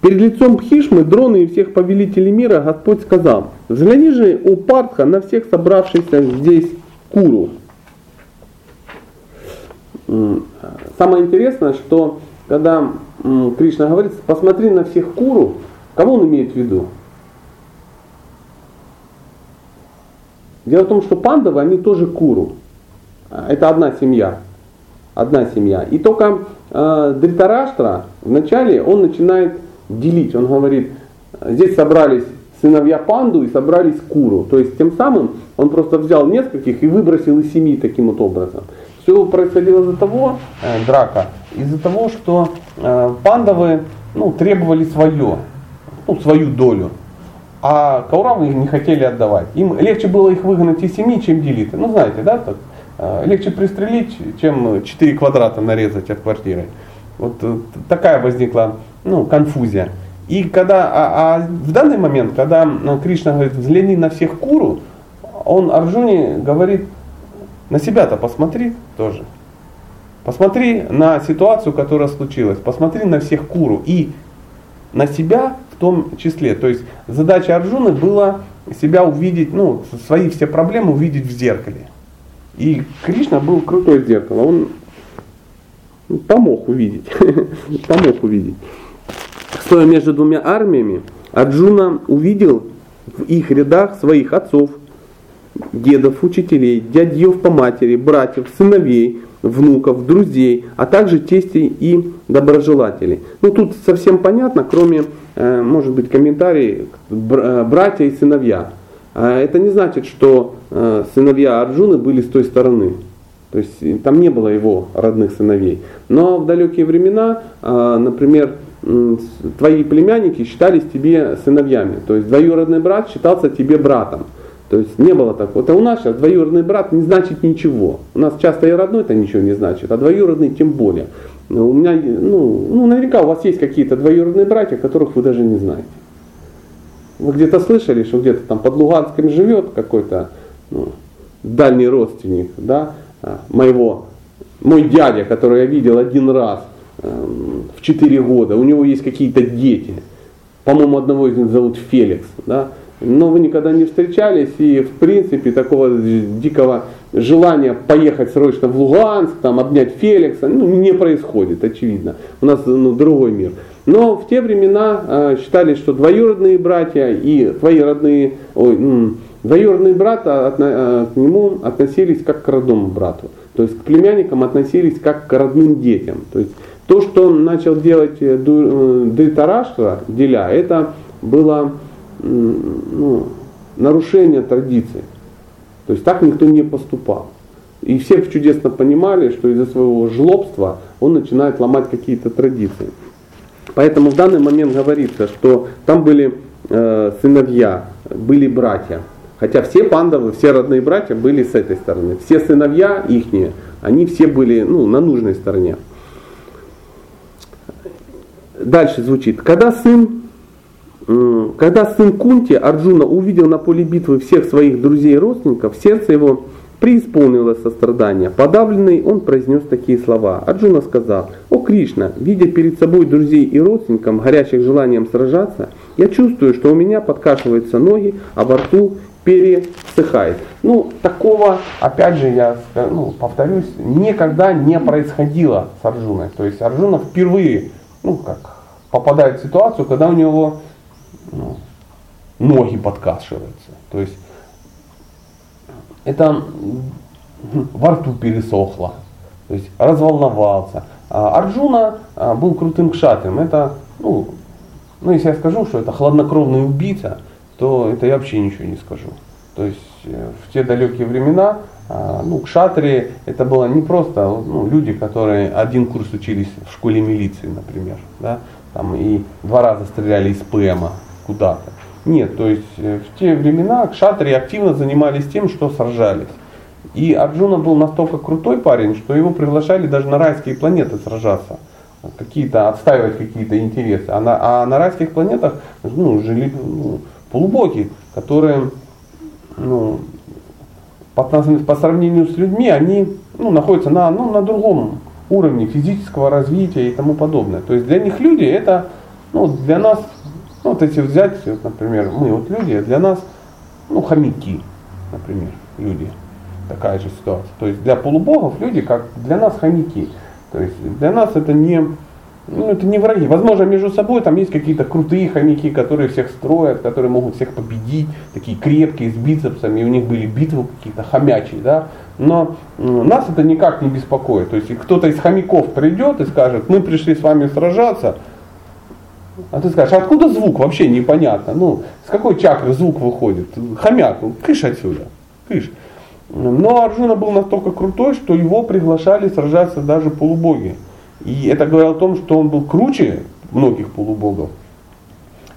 Перед лицом Пхишмы, дроны и всех повелителей мира Господь сказал, взгляни же, у Партха, на всех собравшихся здесь Куру, Самое интересное, что когда Кришна говорит, посмотри на всех куру, кого он имеет в виду? Дело в том, что пандавы, они тоже куру. Это одна семья. Одна семья. И только э, Дритараштра вначале он начинает делить. Он говорит, здесь собрались сыновья панду и собрались куру. То есть тем самым он просто взял нескольких и выбросил из семьи таким вот образом. Все происходило из-за того, э, драка, из-за того, что э, пандавы ну, требовали свое, ну, свою долю. А Кауравы не хотели отдавать. Им легче было их выгнать из семьи, чем делиться. Ну знаете, да, так, э, легче пристрелить, чем 4 квадрата нарезать от квартиры. Вот э, такая возникла ну, конфузия. И когда, а, а в данный момент, когда ну, Кришна говорит, взгляни на всех куру, он Арджуне говорит, на себя-то посмотри тоже. Посмотри на ситуацию, которая случилась. Посмотри на всех куру и на себя в том числе. То есть задача Арджуны была себя увидеть, ну, свои все проблемы увидеть в зеркале. И Кришна был крутой зеркало. Он помог увидеть. *laughs* помог увидеть. Стоя между двумя армиями, Арджуна увидел в их рядах своих отцов, дедов, учителей, дядьев по матери, братьев, сыновей, внуков, друзей, а также тестей и доброжелателей. Ну тут совсем понятно, кроме, э, может быть, комментарий э, братья и сыновья. А это не значит, что э, сыновья Арджуны были с той стороны. То есть там не было его родных сыновей. Но в далекие времена, например, твои племянники считались тебе сыновьями. То есть двоюродный брат считался тебе братом. То есть не было такого. Это у нас сейчас двоюродный брат не значит ничего. У нас часто и родной это ничего не значит, а двоюродный тем более. У меня, ну, ну наверняка у вас есть какие-то двоюродные братья, которых вы даже не знаете. Вы где-то слышали, что где-то там под Луганском живет какой-то ну, дальний родственник, да, а, моего, мой дядя, который я видел один раз эм, в 4 года, у него есть какие-то дети. По-моему, одного из них зовут Феликс, да, но вы никогда не встречались, и в принципе такого дикого желания поехать срочно в Луганск, там, обнять Феликса, ну, не происходит, очевидно. У нас ну, другой мир. Но в те времена э, считали, что двоюродные братья и твои родные, ой, двоюродные брата э, к нему относились как к родному брату. То есть к племянникам относились как к родным детям. То есть то, что он начал делать э, Дритараштра, деля, это было ну, нарушение традиции. То есть так никто не поступал. И все чудесно понимали, что из-за своего жлобства он начинает ломать какие-то традиции. Поэтому в данный момент говорится, что там были э, сыновья, были братья. Хотя все пандавы, все родные братья были с этой стороны. Все сыновья ихние, они все были ну, на нужной стороне. Дальше звучит. Когда сын когда сын Кунти Арджуна увидел на поле битвы всех своих друзей и родственников, сердце его преисполнилось сострадания. Подавленный он произнес такие слова. Арджуна сказал, «О Кришна, видя перед собой друзей и родственников, горящих желанием сражаться, я чувствую, что у меня подкашиваются ноги, а во рту пересыхает». Ну, такого, опять же, я ну, повторюсь, никогда не происходило с Арджуной. То есть Арджуна впервые, ну как, попадает в ситуацию, когда у него ну, ноги подкашиваются. То есть это во рту пересохло, то есть разволновался. А Арджуна а, был крутым кшатрием. Это, ну, ну, если я скажу, что это хладнокровный убийца, то это я вообще ничего не скажу. То есть э, в те далекие времена, а, ну, кшатри это было не просто ну, люди, которые один курс учились в школе милиции, например, да, там и два раза стреляли из ПМа, куда-то. Нет, то есть э, в те времена кшатри активно занимались тем, что сражались. И Арджуна был настолько крутой парень, что его приглашали даже на райские планеты сражаться. Какие-то, отстаивать какие-то интересы. А на, а на райских планетах ну, жили ну, полубоги, которые ну, по, по сравнению с людьми, они ну, находятся на, ну, на другом уровне физического развития и тому подобное. То есть для них люди это, ну, для нас ну, вот если взять, вот, например, мы вот люди, для нас, ну, хомяки, например, люди. Такая же ситуация. То есть для полубогов люди, как для нас хомяки. То есть для нас это не, Ну, это не враги. Возможно, между собой там есть какие-то крутые хомяки, которые всех строят, которые могут всех победить, такие крепкие, с бицепсами, и у них были битвы какие-то хомячие, да. Но нас это никак не беспокоит. То есть, кто-то из хомяков придет и скажет, мы пришли с вами сражаться, а ты скажешь, а откуда звук? Вообще непонятно. Ну, с какой чакры звук выходит? Хомяк, ну, кыш отсюда, кыш. Но Арджуна был настолько крутой, что его приглашали сражаться даже полубоги. И это говорило о том, что он был круче многих полубогов.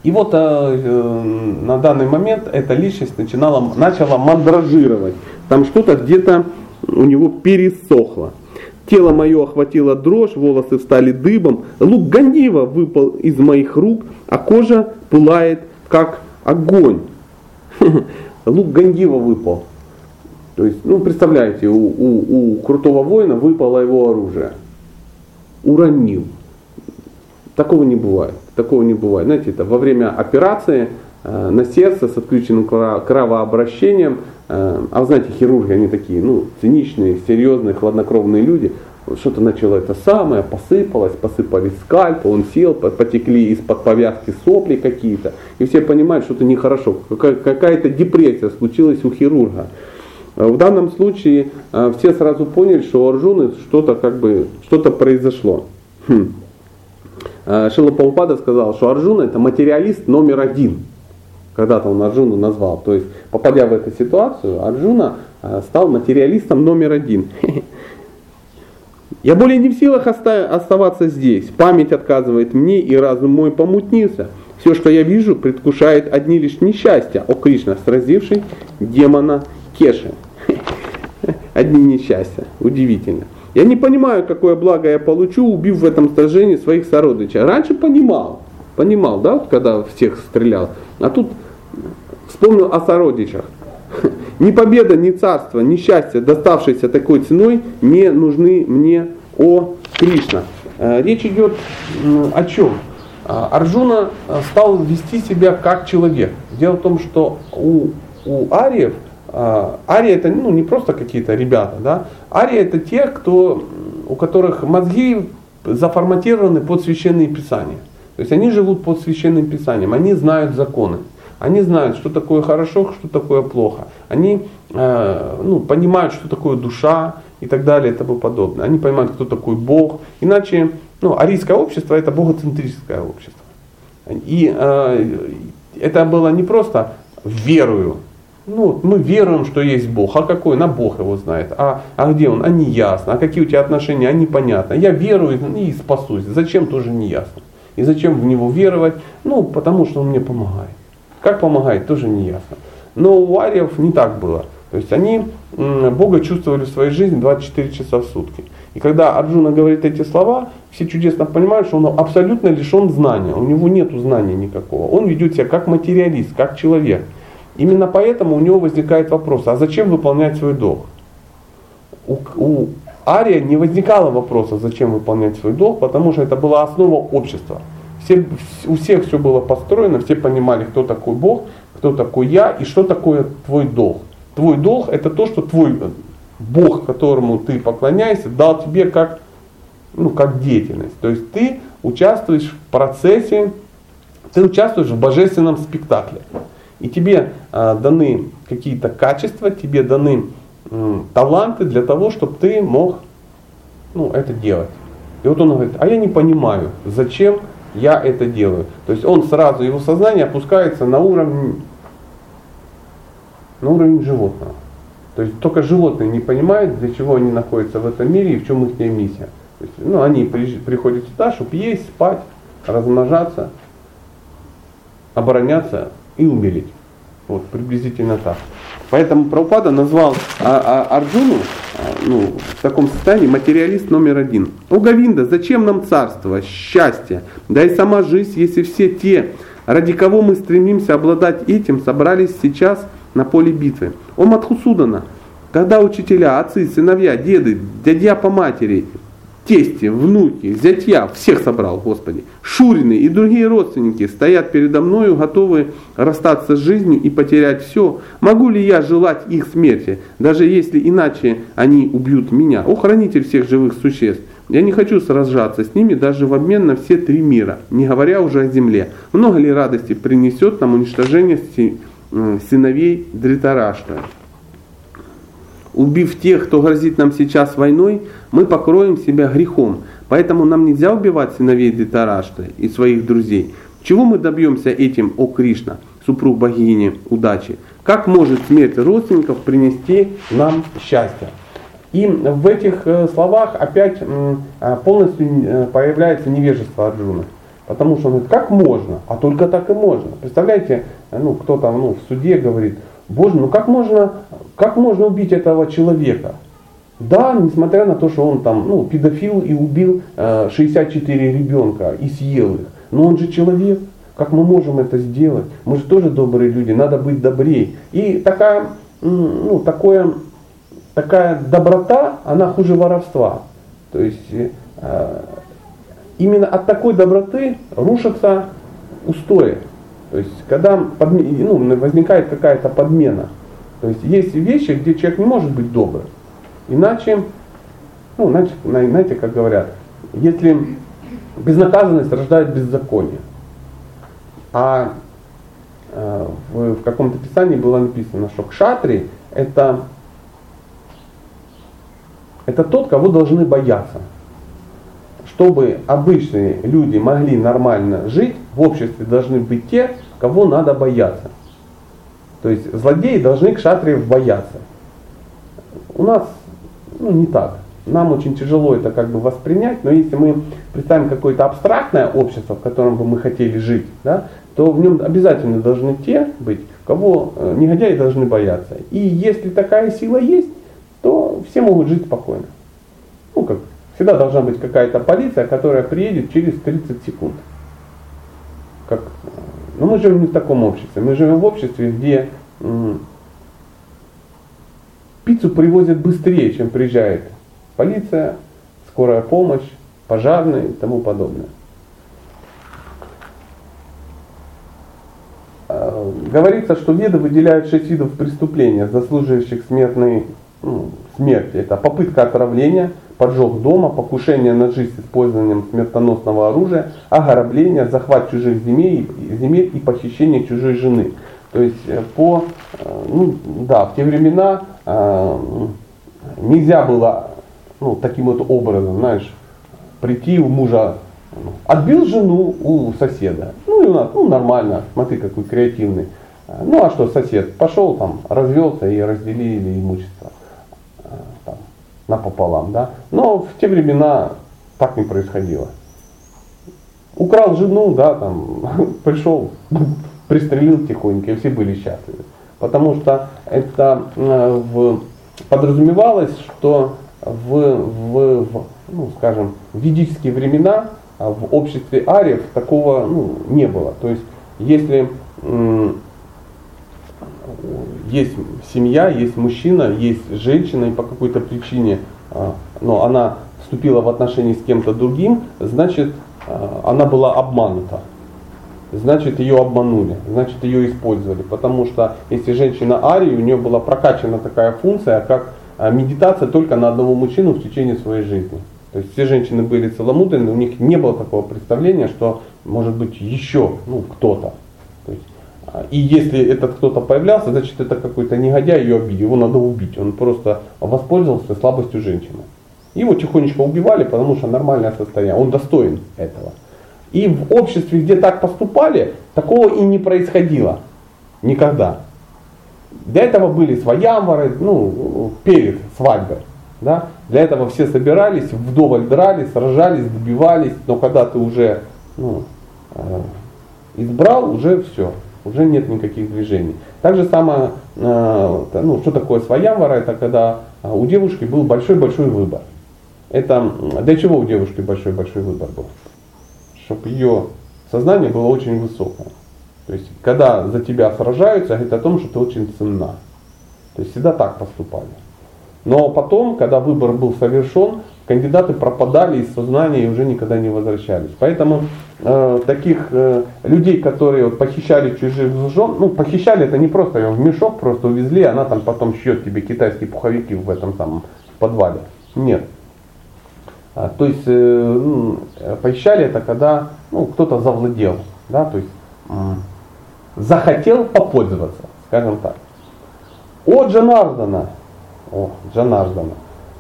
И вот э, э, на данный момент эта личность начинала, начала мандражировать. Там что-то где-то у него пересохло. Тело мое охватило дрожь, волосы стали дыбом, лук гандива выпал из моих рук, а кожа пылает, как огонь. *laughs* Лук гандива выпал. То есть, ну, представляете, у, у, у крутого воина выпало его оружие уронил. Такого не бывает. Такого не бывает. Знаете, это во время операции э, на сердце с отключенным кровообращением, э, а вы знаете, хирурги, они такие, ну, циничные, серьезные, хладнокровные люди, что-то начало это самое, посыпалось, посыпались скальпы, он сел, потекли из-под повязки сопли какие-то, и все понимают, что это нехорошо, какая-то депрессия случилась у хирурга. В данном случае э, все сразу поняли, что у Арджуны что-то как бы что-то произошло. Хм. Э, Шила Паупада сказал, что Арджуна это материалист номер один. Когда-то он Арджуну назвал. То есть, попадя в эту ситуацию, Арджуна э, стал материалистом номер один. Я более не в силах оставаться здесь. Память отказывает мне, и разум мой помутнился. Все, что я вижу, предвкушает одни лишь несчастья. О Кришна, сразивший демона Кеши. Одни несчастья. Удивительно. Я не понимаю, какое благо я получу, убив в этом сражении своих сородичей. Раньше понимал. Понимал, да, когда всех стрелял. А тут вспомнил о сородичах. *laughs* Ни победа, ни царство, ни счастье, доставшееся такой ценой, не нужны мне, о Кришна. Э, речь идет о чем? А, Арджуна э, стал вести себя как человек. Дело в том, что у, у ариев а, ария это ну, не просто какие-то ребята, да. Ария это те, кто, у которых мозги заформатированы под священные писания. То есть они живут под священным писанием, они знают законы. Они знают, что такое хорошо, что такое плохо. Они э, ну, понимают, что такое душа и так далее и тому подобное. Они понимают, кто такой Бог. Иначе ну, арийское общество это богоцентрическое общество. И э, это было не просто верую, ну, мы веруем, что есть Бог. А какой? На Бог его знает. А, а где он? А не ясно. А какие у тебя отношения? А непонятно. Я верую и спасусь. Зачем тоже не ясно. И зачем в него веровать? Ну, потому что он мне помогает. Как помогает, тоже не ясно. Но у ариев не так было. То есть они Бога чувствовали в своей жизни 24 часа в сутки. И когда Арджуна говорит эти слова, все чудесно понимают, что он абсолютно лишен знания. У него нет знания никакого. Он ведет себя как материалист, как человек. Именно поэтому у него возникает вопрос, а зачем выполнять свой долг? У, у Ария не возникало вопроса, зачем выполнять свой долг, потому что это была основа общества. Все, у всех все было построено, все понимали, кто такой Бог, кто такой я и что такое твой долг. Твой долг это то, что твой Бог, которому ты поклоняешься, дал тебе как, ну, как деятельность. То есть ты участвуешь в процессе, ты участвуешь в божественном спектакле. И тебе э, даны какие-то качества, тебе даны таланты для того, чтобы ты мог ну, это делать. И вот он говорит, а я не понимаю, зачем я это делаю. То есть он сразу, его сознание опускается на уровень, на уровень животного. То есть только животные не понимают, для чего они находятся в этом мире и в чем их миссия. То есть, ну, они приходят сюда, чтобы есть, спать, размножаться, обороняться и умереть. Вот, приблизительно так. Поэтому Прабхупада назвал а, а, Арджуну а, ну, в таком состоянии материалист номер один. О Гавинда, зачем нам царство, счастье, да и сама жизнь, если все те, ради кого мы стремимся обладать этим, собрались сейчас на поле битвы. О Мадхусудана, когда учителя, отцы, сыновья, деды, дядя по матери, тести, внуки, зятья, всех собрал, Господи. Шурины и другие родственники стоят передо мною, готовы расстаться с жизнью и потерять все. Могу ли я желать их смерти, даже если иначе они убьют меня? О, хранитель всех живых существ, я не хочу сражаться с ними даже в обмен на все три мира, не говоря уже о земле. Много ли радости принесет нам уничтожение сыновей Дритарашта? Убив тех, кто грозит нам сейчас войной, мы покроем себя грехом. Поэтому нам нельзя убивать сыновей Дритарашта и своих друзей. Чего мы добьемся этим, о Кришна, супруг богини удачи? Как может смерть родственников принести нам счастье? И в этих э, словах опять э, полностью э, появляется невежество Арджуна. Потому что он говорит, как можно? А только так и можно. Представляете, ну, кто там ну, в суде говорит, Боже, ну как можно, как можно убить этого человека? Да, несмотря на то, что он там, ну, педофил и убил э, 64 ребенка и съел их. Но он же человек. Как мы можем это сделать? Мы же тоже добрые люди, надо быть добрее. И такая, ну, такое, такая доброта, она хуже воровства. То есть э, именно от такой доброты рушатся устои. То есть, когда подме, ну, возникает какая-то подмена. То есть, есть вещи, где человек не может быть добрым. Иначе, ну, иначе, знаете, как говорят, если безнаказанность рождает беззаконие. А э, в, в каком-то писании было написано, что кшатри это, это тот, кого должны бояться чтобы обычные люди могли нормально жить, в обществе должны быть те, кого надо бояться. То есть злодеи должны к шатриев бояться. У нас ну, не так. Нам очень тяжело это как бы воспринять, но если мы представим какое-то абстрактное общество, в котором бы мы хотели жить, да, то в нем обязательно должны те быть, кого э, негодяи должны бояться. И если такая сила есть, то все могут жить спокойно. Ну, как Всегда должна быть какая-то полиция, которая приедет через 30 секунд. Как, ну, мы живем не в таком обществе. Мы живем в обществе, где м, пиццу привозят быстрее, чем приезжает полиция, скорая помощь, пожарные и тому подобное. А, говорится, что веды выделяют шесть видов преступления, заслуживающих смертной смерти. Это попытка отравления, поджог дома, покушение на жизнь с использованием смертоносного оружия, ограбление, захват чужих земель, земель и похищение чужой жены. То есть э, по, э, ну, да, в те времена э, нельзя было ну, таким вот образом, знаешь, прийти у мужа, отбил жену у соседа. Ну и у нас, ну нормально, смотри какой креативный. Ну а что, сосед пошел там, развелся и разделили имущество напополам. Да? Но в те времена так не происходило. Украл жену, да, там, *laughs* пришел, пристрелил тихонько, и все были счастливы. Потому что это э, в, подразумевалось, что в, в, в ну, скажем, в ведические времена а в обществе ариев такого ну, не было. То есть, если есть семья, есть мужчина, есть женщина, и по какой-то причине а, но она вступила в отношения с кем-то другим, значит, а, она была обманута. Значит, ее обманули, значит, ее использовали. Потому что если женщина Арии, у нее была прокачана такая функция, как а, медитация только на одного мужчину в течение своей жизни. То есть все женщины были целомудренны, у них не было такого представления, что может быть еще ну, кто-то. И если этот кто-то появлялся, значит это какой-то негодяй ее обидел, его надо убить. Он просто воспользовался слабостью женщины. Его тихонечко убивали, потому что нормальное состояние, он достоин этого. И в обществе, где так поступали, такого и не происходило. Никогда. Для этого были своямвары, ну, перед свадьбой. Да? Для этого все собирались, вдоволь дрались, сражались, добивались, но когда ты уже ну, э, избрал, уже все уже нет никаких движений. Так же самое, э, ну, что такое своямвара, это когда э, у девушки был большой-большой выбор. Это для чего у девушки большой-большой выбор был? Чтобы ее сознание было очень высокое. То есть, когда за тебя сражаются, говорит о том, что ты очень ценна. То есть всегда так поступали. Но потом, когда выбор был совершен, кандидаты пропадали из сознания и уже никогда не возвращались. Поэтому э, таких э, людей, которые вот, похищали чужих жен, ну похищали это не просто ее в мешок просто увезли, она там потом шьет тебе китайские пуховики в этом самом подвале. Нет. А, то есть э, ну, похищали это когда ну, кто-то завладел, да, то есть э, захотел попользоваться, скажем так. О Джанардана, о Джанардана,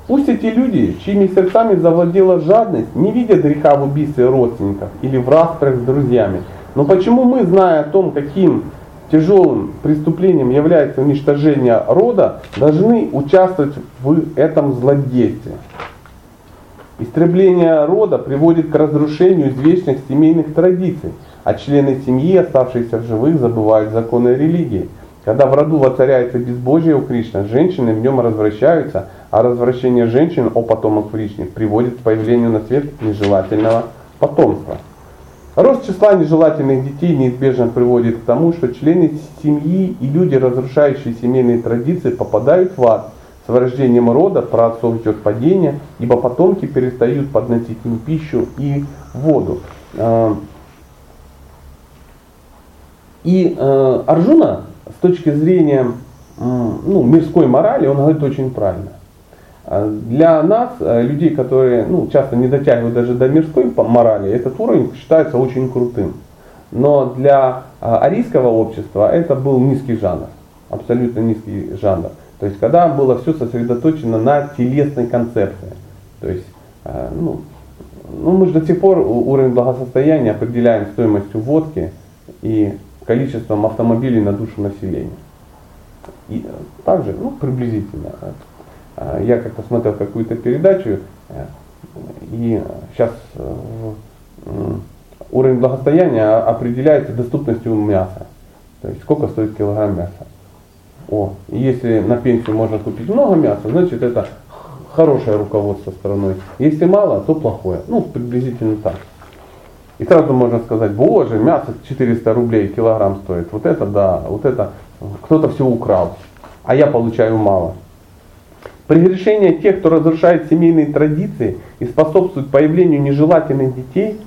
Пусть эти люди, чьими сердцами завладела жадность, не видят греха в убийстве родственников или в распрях с друзьями. Но почему мы, зная о том, каким тяжелым преступлением является уничтожение рода, должны участвовать в этом злодействе? Истребление рода приводит к разрушению извечных семейных традиций, а члены семьи, оставшиеся в живых, забывают законы религии. Когда в роду воцаряется безбожие у Кришны, женщины в нем развращаются, а развращение женщин о потомок Кришны приводит к появлению на свет нежелательного потомства. Рост числа нежелательных детей неизбежно приводит к тому, что члены семьи и люди, разрушающие семейные традиции, попадают в ад. С вырождением рода про отцов идет падение, ибо потомки перестают подносить им пищу и воду. А, и э, Арджуна с точки зрения ну, мирской морали, он говорит очень правильно. А для нас, э, людей, которые ну, часто не дотягивают даже до мирской морали, этот уровень считается очень крутым. Но для а, арийского общества это был низкий жанр, абсолютно низкий жанр. То есть когда было все сосредоточено на телесной концепции. То есть, э, ну, ну, мы же до сих пор уровень благосостояния определяем стоимостью водки и количеством автомобилей на душу населения. И э, также, ну, приблизительно. Э, я как-то смотрел какую-то передачу, э, и сейчас уровень благосостояния определяется доступностью мяса. То есть сколько стоит килограмм мяса. О, если на пенсию можно купить много мяса, значит это хорошее руководство страной. Если мало, то плохое. Ну, приблизительно так. И сразу можно сказать, боже, мясо 400 рублей килограмм стоит. Вот это да, вот это кто-то все украл, а я получаю мало. Прегрешение тех, кто разрушает семейные традиции и способствует появлению нежелательных детей,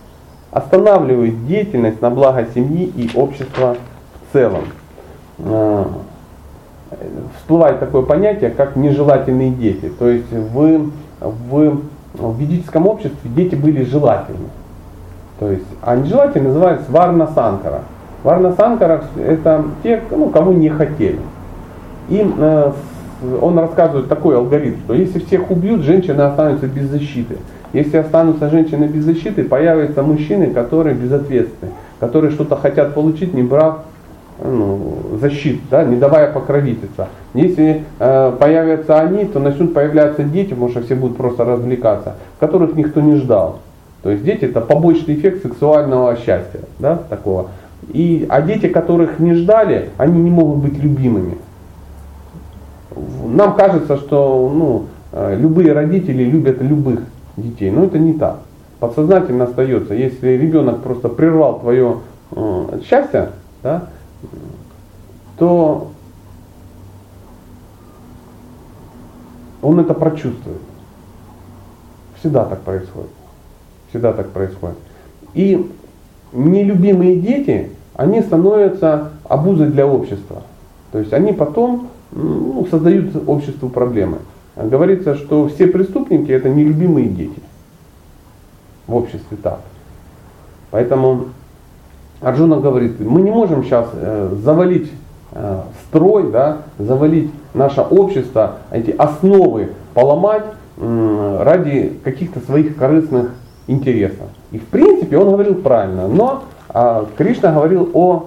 останавливает деятельность на благо семьи и общества в целом. А, всплывает такое понятие, как нежелательные дети. То есть в, в, в ведическом обществе дети были желательны. То есть, а нежелательные назывались варна санкара. Варна санкара это те, ну, кого не хотели. Им э, он рассказывает такой алгоритм, что если всех убьют, женщины останутся без защиты. Если останутся женщины без защиты, появятся мужчины, которые безответственны, которые что-то хотят получить, не брав ну, защиту, да, не давая покровительства. Если э, появятся они, то начнут появляться дети, потому что все будут просто развлекаться, которых никто не ждал. То есть дети это побочный эффект сексуального счастья, да, такого. И, а дети, которых не ждали, они не могут быть любимыми. Нам кажется, что ну, э, любые родители любят любых детей, но это не так. Подсознательно остается. Если ребенок просто прервал твое э, счастье, да, то он это прочувствует. Всегда так происходит. Всегда так происходит. И нелюбимые дети, они становятся обузой для общества. То есть они потом ну, создают обществу проблемы. Говорится, что все преступники это нелюбимые дети. В обществе так. Поэтому Арджуна говорит, мы не можем сейчас э, завалить э, строй, да, завалить наше общество, эти основы поломать ради каких-то своих корыстных интересов. И в принципе он говорил правильно, но а, Кришна говорил о,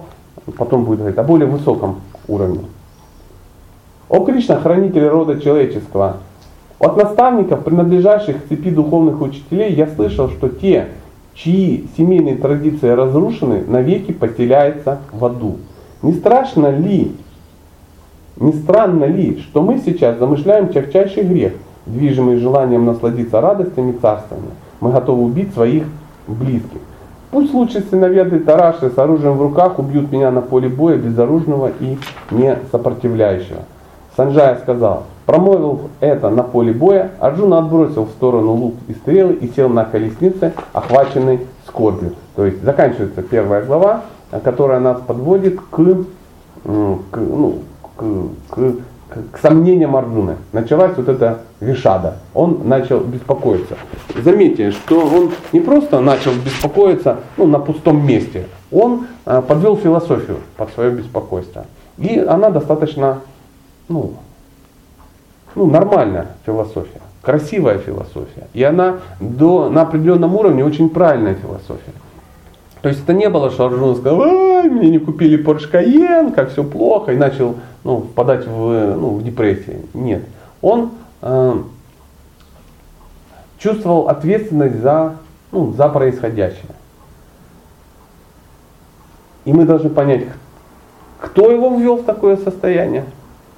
потом будет говорить, о более высоком уровне. О Кришна, хранитель рода человеческого. От наставников, принадлежащих к цепи духовных учителей, я слышал, что те, чьи семейные традиции разрушены, навеки поселяются в аду. Не страшно ли, не странно ли, что мы сейчас замышляем чахчайший грех, движимый желанием насладиться радостями царствования? Мы готовы убить своих близких. Пусть лучше сыновья Тараши с оружием в руках убьют меня на поле боя безоружного и не сопротивляющего. Санджая сказал, Промолвил это на поле боя, Арджуна отбросил в сторону лук и стрелы и сел на колеснице, охваченный скорбью. То есть заканчивается первая глава, которая нас подводит к, к, ну, к, к, к сомнениям Арджуны. Началась вот эта вишада. Он начал беспокоиться. Заметьте, что он не просто начал беспокоиться ну, на пустом месте. Он а, подвел философию под свое беспокойство. И она достаточно ну, ну, нормальная философия, красивая философия. И она до, на определенном уровне очень правильная философия. То есть это не было, что Арджуна сказал, мне не купили Porsche Cayenne, как все плохо, и начал ну, впадать в, ну, в депрессию. Нет. Он э, чувствовал ответственность за, ну, за происходящее. И мы должны понять, кто его ввел в такое состояние?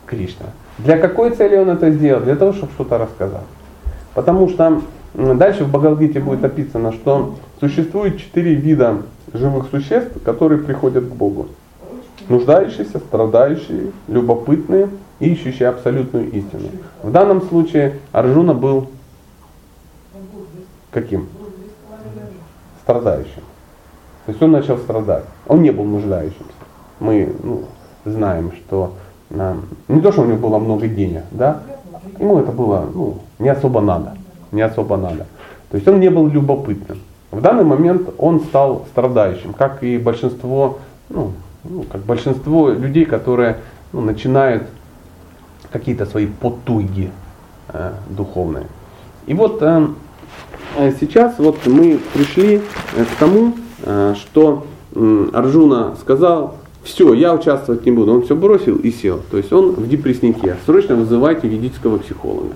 Кришна. Для какой цели он это сделал? Для того, чтобы что-то рассказать. Потому что дальше в Бхагавдгите будет написано, что существует четыре вида живых существ, которые приходят к Богу. Нуждающиеся, страдающие, любопытные и ищущие абсолютную истину. В данном случае Арджуна был каким? Страдающим. То есть он начал страдать. Он не был нуждающимся. Мы ну, знаем, что не то, что у него было много денег, да, ему это было ну, не особо надо, не особо надо. То есть он не был любопытным. В данный момент он стал страдающим, как и большинство, ну, ну как большинство людей, которые ну, начинают какие-то свои потуги э, духовные. И вот э, э сейчас вот мы пришли э, к тому, э, что э, Арджуна сказал, все, я участвовать не буду. Он все бросил и сел. То есть он в депресснике. Срочно вызывайте ведического психолога.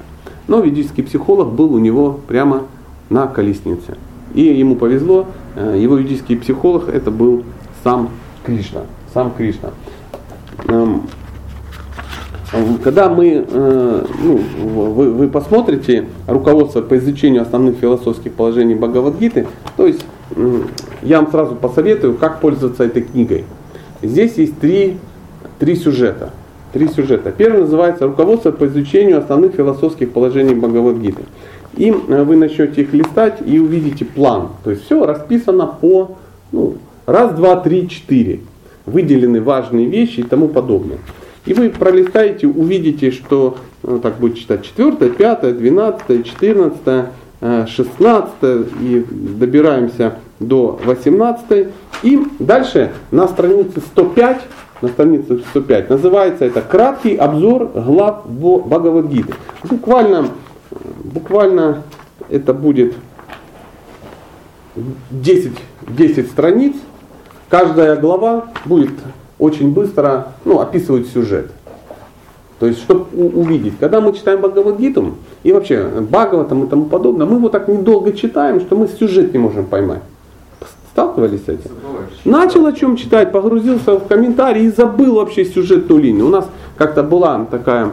Но ведический психолог был у него прямо на колеснице. И ему повезло, э, его ведический психолог это был сам Кришна. Сам Кришна. Эм, когда мы, э, ну, вы, вы посмотрите руководство по изучению основных философских положений Бхагавадгиты, то есть я вам сразу посоветую, как пользоваться этой книгой. Здесь есть три, три сюжета. Три сюжета. Первый называется «Руководство по изучению основных философских положений Бхагавадгиты». И э, вы начнете их листать и увидите план. То есть все расписано по ну, раз, два, три, четыре. Выделены важные вещи и тому подобное. И вы пролистаете, увидите, что ну, так будет читать 4, 5, 12, 14, 16 и добираемся до 18. И дальше на странице 105, на странице 105 называется это краткий обзор глав Бхагавадгиты. Буквально, буквально это будет 10, 10 страниц. Каждая глава будет очень быстро ну, описывать сюжет. То есть, чтобы увидеть, когда мы читаем Бхагавадгиту и вообще Бхагаватам и тому подобное, мы его так недолго читаем, что мы сюжет не можем поймать. Сталкивались с этим? Начал о чем читать, погрузился в комментарии и забыл вообще сюжетную линию. У нас как-то была такая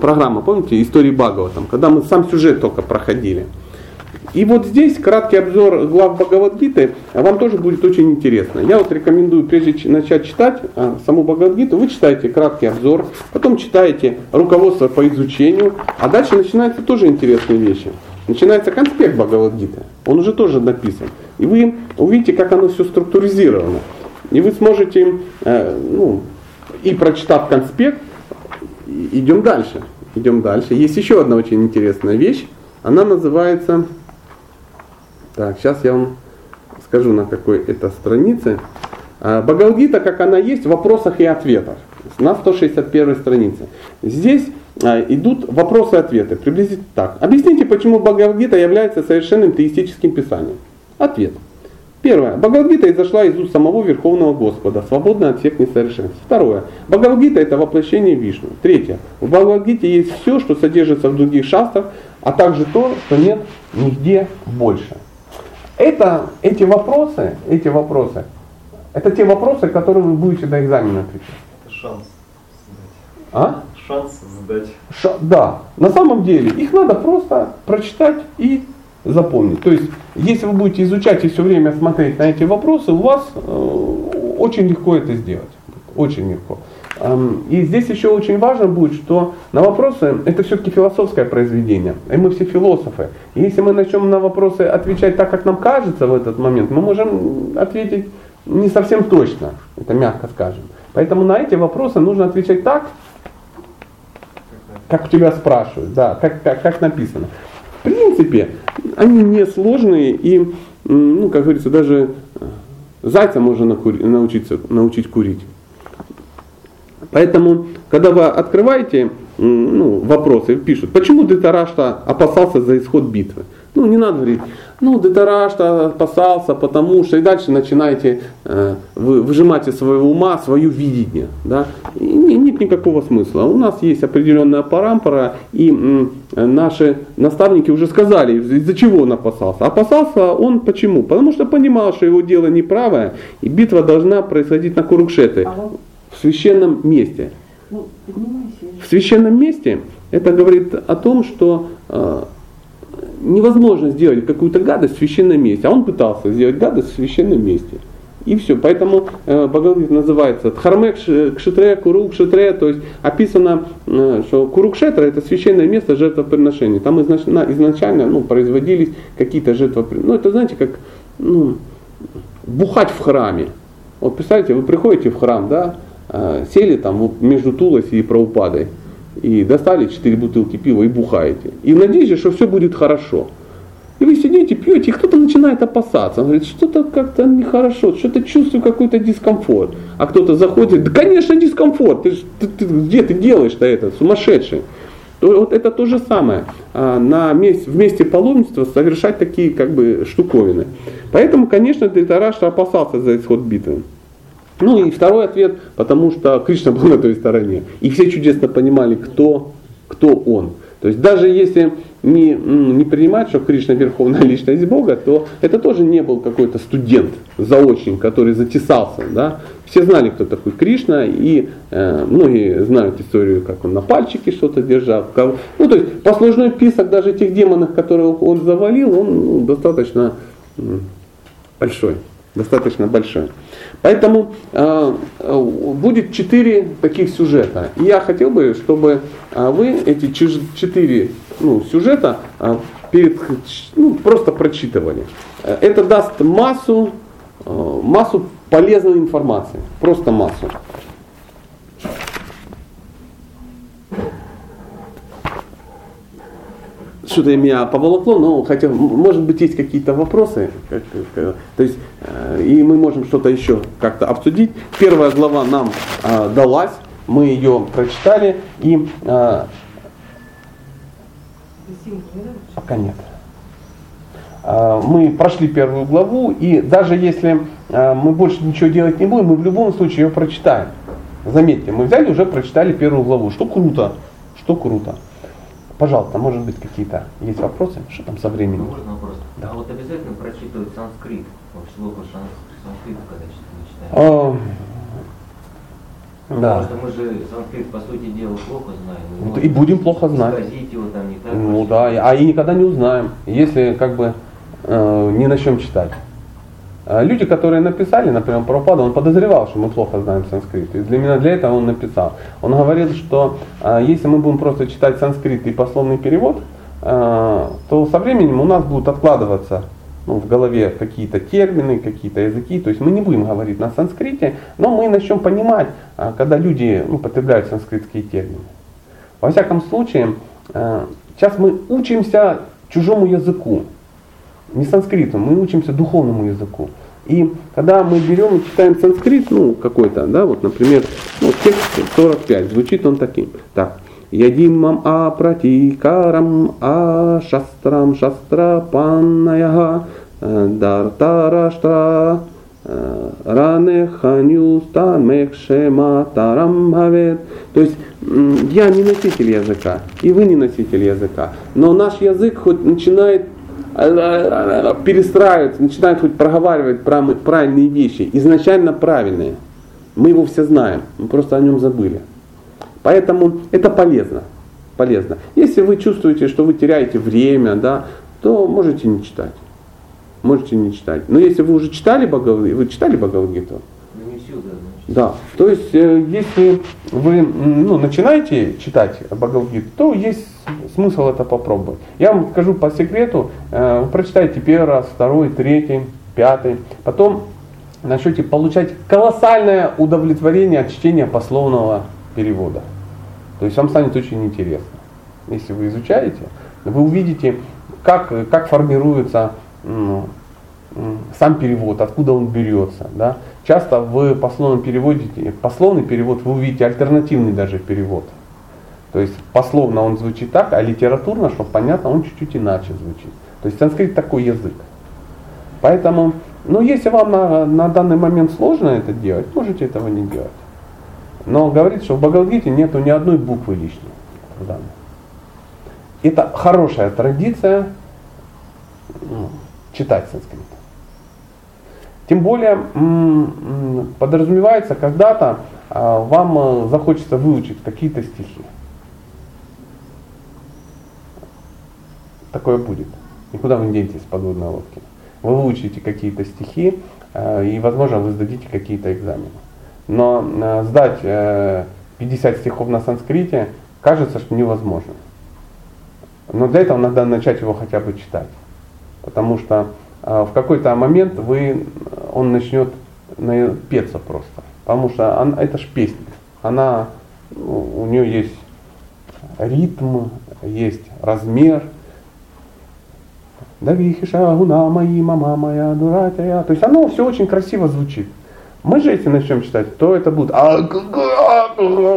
программа, помните, истории Бхагаватам, когда мы сам сюжет только проходили. И вот здесь краткий обзор глав Бхагавадгиты вам тоже будет очень интересно. Я вот рекомендую, прежде чем начать читать а, саму Бхагавадгиту, вы читаете краткий обзор, потом читаете руководство по изучению, а дальше начинаются тоже интересные вещи. Начинается конспект Бхагавадгиты, он уже тоже написан. И вы увидите, как оно все структуризировано. И вы сможете, э, ну, и прочитав конспект, идем дальше. Идем дальше. Есть еще одна очень интересная вещь. Она называется так, сейчас я вам скажу, на какой это странице. А, Багалгита, как она есть, в вопросах и ответах. На 161 странице. Здесь а, идут вопросы и ответы. Приблизительно так. Объясните, почему Бхагавдгита является совершенным теистическим писанием. Ответ. Первое. Бхагавдгита изошла из уст самого Верховного Господа, свободная от всех несовершенств. Второе. Бхагавдгита это воплощение Вишну. Третье. В Бхагавдгите есть все, что содержится в других шастрах, а также то, что нет нигде больше. Это, эти вопросы, эти вопросы, это те вопросы, которые вы будете на экзамене отвечать. Шанс сдать. А? Шанс сдать. Ша, да. На самом деле их надо просто прочитать и запомнить. То есть, если вы будете изучать и все время смотреть на эти вопросы, у вас э, очень легко это сделать. Очень легко. И здесь еще очень важно будет, что на вопросы, это все-таки философское произведение, и мы все философы. И если мы начнем на вопросы отвечать так, как нам кажется в этот момент, мы можем ответить не совсем точно, это мягко скажем. Поэтому на эти вопросы нужно отвечать так, как тебя спрашивают, да, как, как, как написано. В принципе, они не сложные и, ну, как говорится, даже э, зайца можно научиться, научить курить. Поэтому, когда вы открываете ну, вопросы, пишут, почему Дитарашта опасался за исход битвы? Ну, не надо говорить, ну, Дитарашта опасался, потому что и дальше начинаете э, вы, выжимать из своего ума свое видение. Да? И не, нет никакого смысла. У нас есть определенная парампора, и э, наши наставники уже сказали, из-за чего он опасался. Опасался он почему? Потому что понимал, что его дело неправое, и битва должна происходить на Курукшеты, в священном месте. Ну, в священном месте это говорит о том, что э, невозможно сделать какую-то гадость в священном месте. А он пытался сделать гадость в священном месте. И все. Поэтому э, Бхагавадгита называется Дхарме Кшитре, Курук Кшитре, то есть описано, э, что Курук Кшетра это священное место жертвоприношения. Там изначально, изначально ну, производились какие-то жертвоприношения. Ну это знаете, как ну, бухать в храме. Вот представьте, вы приходите в храм, да, э, сели там вот между Тулоси и Праупадой и достали 4 бутылки пива и бухаете. И надеетесь, что все будет хорошо. И вы сидите, пьете, и кто-то начинает опасаться. Он говорит, что-то как-то нехорошо, что-то чувствую какой-то дискомфорт. А кто-то заходит, да конечно дискомфорт, ты, ты, ты, где ты делаешь-то это, сумасшедший. То, вот это то же самое. А, на месте, в месте паломничества совершать такие как бы штуковины. Поэтому, конечно, Дритарашта опасался за исход битвы. Ну и второй ответ, потому что Кришна был на той стороне. И все чудесно понимали, кто, кто он. То есть даже если не, не принимать, что Кришна верховная *laughs* личность Бога, то это тоже не был какой-то студент, заочник, который затесался. Да? Все знали, кто такой Кришна, и э, многие знают историю, как он на пальчике что-то держал. Ну, то есть послужной список даже тех демонов, которых он завалил, он ну, достаточно большой. Достаточно большой. Поэтому э, будет четыре таких сюжета. И я хотел бы, чтобы э, вы эти четыре ну, сюжета э, перед, ну, просто прочитывали. Это даст массу, э, массу полезной информации. Просто массу. Что-то меня поволокло, но хотя, может быть, есть какие-то вопросы. Как, как, то есть, э, и мы можем что-то еще как-то обсудить. Первая глава нам э, далась, мы ее прочитали, и э, пока нет. Э, мы прошли первую главу, и даже если э, мы больше ничего делать не будем, мы в любом случае ее прочитаем. Заметьте, мы взяли уже прочитали первую главу, что круто, что круто. Пожалуйста, может быть какие-то есть вопросы? Что там со временем? Можно вопрос? Да. А вот обязательно прочитывать санскрит, шлоку санскрит, когда читаем? Да. Потому что мы же санскрит, по сути дела, плохо знаем. Вот, и будем плохо знать. его там не так. Ну да, а и никогда не узнаем, если как бы э, не начнем читать. А люди, которые написали, например, Прабхупада, он подозревал, что мы плохо знаем санскрит. И для меня для этого он написал. Он говорил, что а, если мы будем просто читать санскрит и пословный перевод, а, то со временем у нас будут откладываться ну, в голове какие-то термины, какие-то языки. То есть мы не будем говорить на санскрите, но мы начнем понимать, когда люди ну, потребляют санскритские термины. Во всяком случае, сейчас мы учимся чужому языку не санскриту, мы учимся духовному языку. И когда мы берем и читаем санскрит, ну, какой-то, да, вот, например, ну, текст 45, звучит он таким. Так. Ядимам апратикарам а шастрам шастра паннаяга э, дартараштра э, ране ханюста мехшема тарам бхавет. То есть я не носитель языка, и вы не носитель языка. Но наш язык хоть начинает перестраивается, начинает хоть проговаривать правильные вещи, изначально правильные. Мы его все знаем, мы просто о нем забыли. Поэтому это полезно. полезно. Если вы чувствуете, что вы теряете время, да, то можете не читать. Можете не читать. Но если вы уже читали Бхагавадгиту, вы читали Бхагавадгиту? Да, то есть э, если вы ну, начинаете читать Бхагавадгиту, то есть смысл это попробовать. Я вам скажу по секрету, э, вы прочитаете первый раз, второй, третий, пятый, потом начнете получать колоссальное удовлетворение от чтения пословного перевода. То есть вам станет очень интересно. Если вы изучаете, вы увидите, как, как формируется ну, сам перевод, откуда он берется. Да? Часто в пословном переводе, пословный перевод вы увидите альтернативный даже перевод. То есть пословно он звучит так, а литературно, чтобы понятно, он чуть-чуть иначе звучит. То есть санскрит такой язык. Поэтому, ну если вам на, на данный момент сложно это делать, можете этого не делать. Но говорит, что в Бхагавадгите нету ни одной буквы лишней. Это хорошая традиция ну, читать санскрит. Тем более подразумевается, когда-то а, вам э, захочется выучить какие-то стихи. Такое будет. Никуда вы не денетесь с подводной лодки. Вы выучите какие-то стихи, э, и, возможно, вы сдадите какие-то экзамены. Но э, сдать 50 стихов на санскрите кажется, что невозможно. Но для этого надо начать его хотя бы читать. Потому что в какой-то момент вы он начнет петься просто. Потому что она, это ж песня. Она, у нее есть ритм, есть размер. Давихиша, гуна мои, мама моя, дуратя. То есть оно все очень красиво звучит. Мы же если начнем читать, то это будет «А,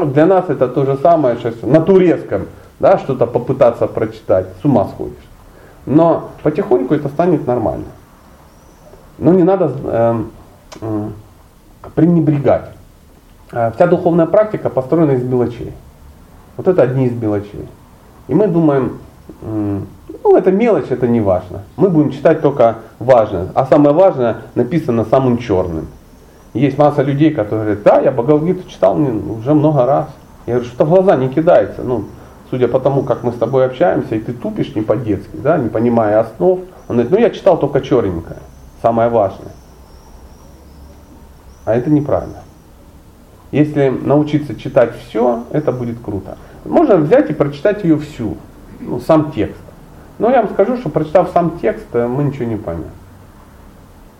для нас это то же самое сейчас на турецком, да, что-то попытаться прочитать, с ума сходишь. Но потихоньку это станет нормально. Но не надо э, э, пренебрегать. Вся духовная практика построена из мелочей. Вот это одни из мелочей. И мы думаем, ну это мелочь, это не важно. Мы будем читать только важное. А самое важное написано самым черным. Есть масса людей, которые говорят, да, я Бхагавадгиту читал уже много раз. Я говорю, что в глаза не кидается. Ну, судя по тому, как мы с тобой общаемся, и ты тупишь не по-детски, да, не понимая основ. Он говорит, ну я читал только черненькое самое важное. А это неправильно. Если научиться читать все, это будет круто. Можно взять и прочитать ее всю, ну, сам текст. Но я вам скажу, что прочитав сам текст, э, мы ничего не поймем.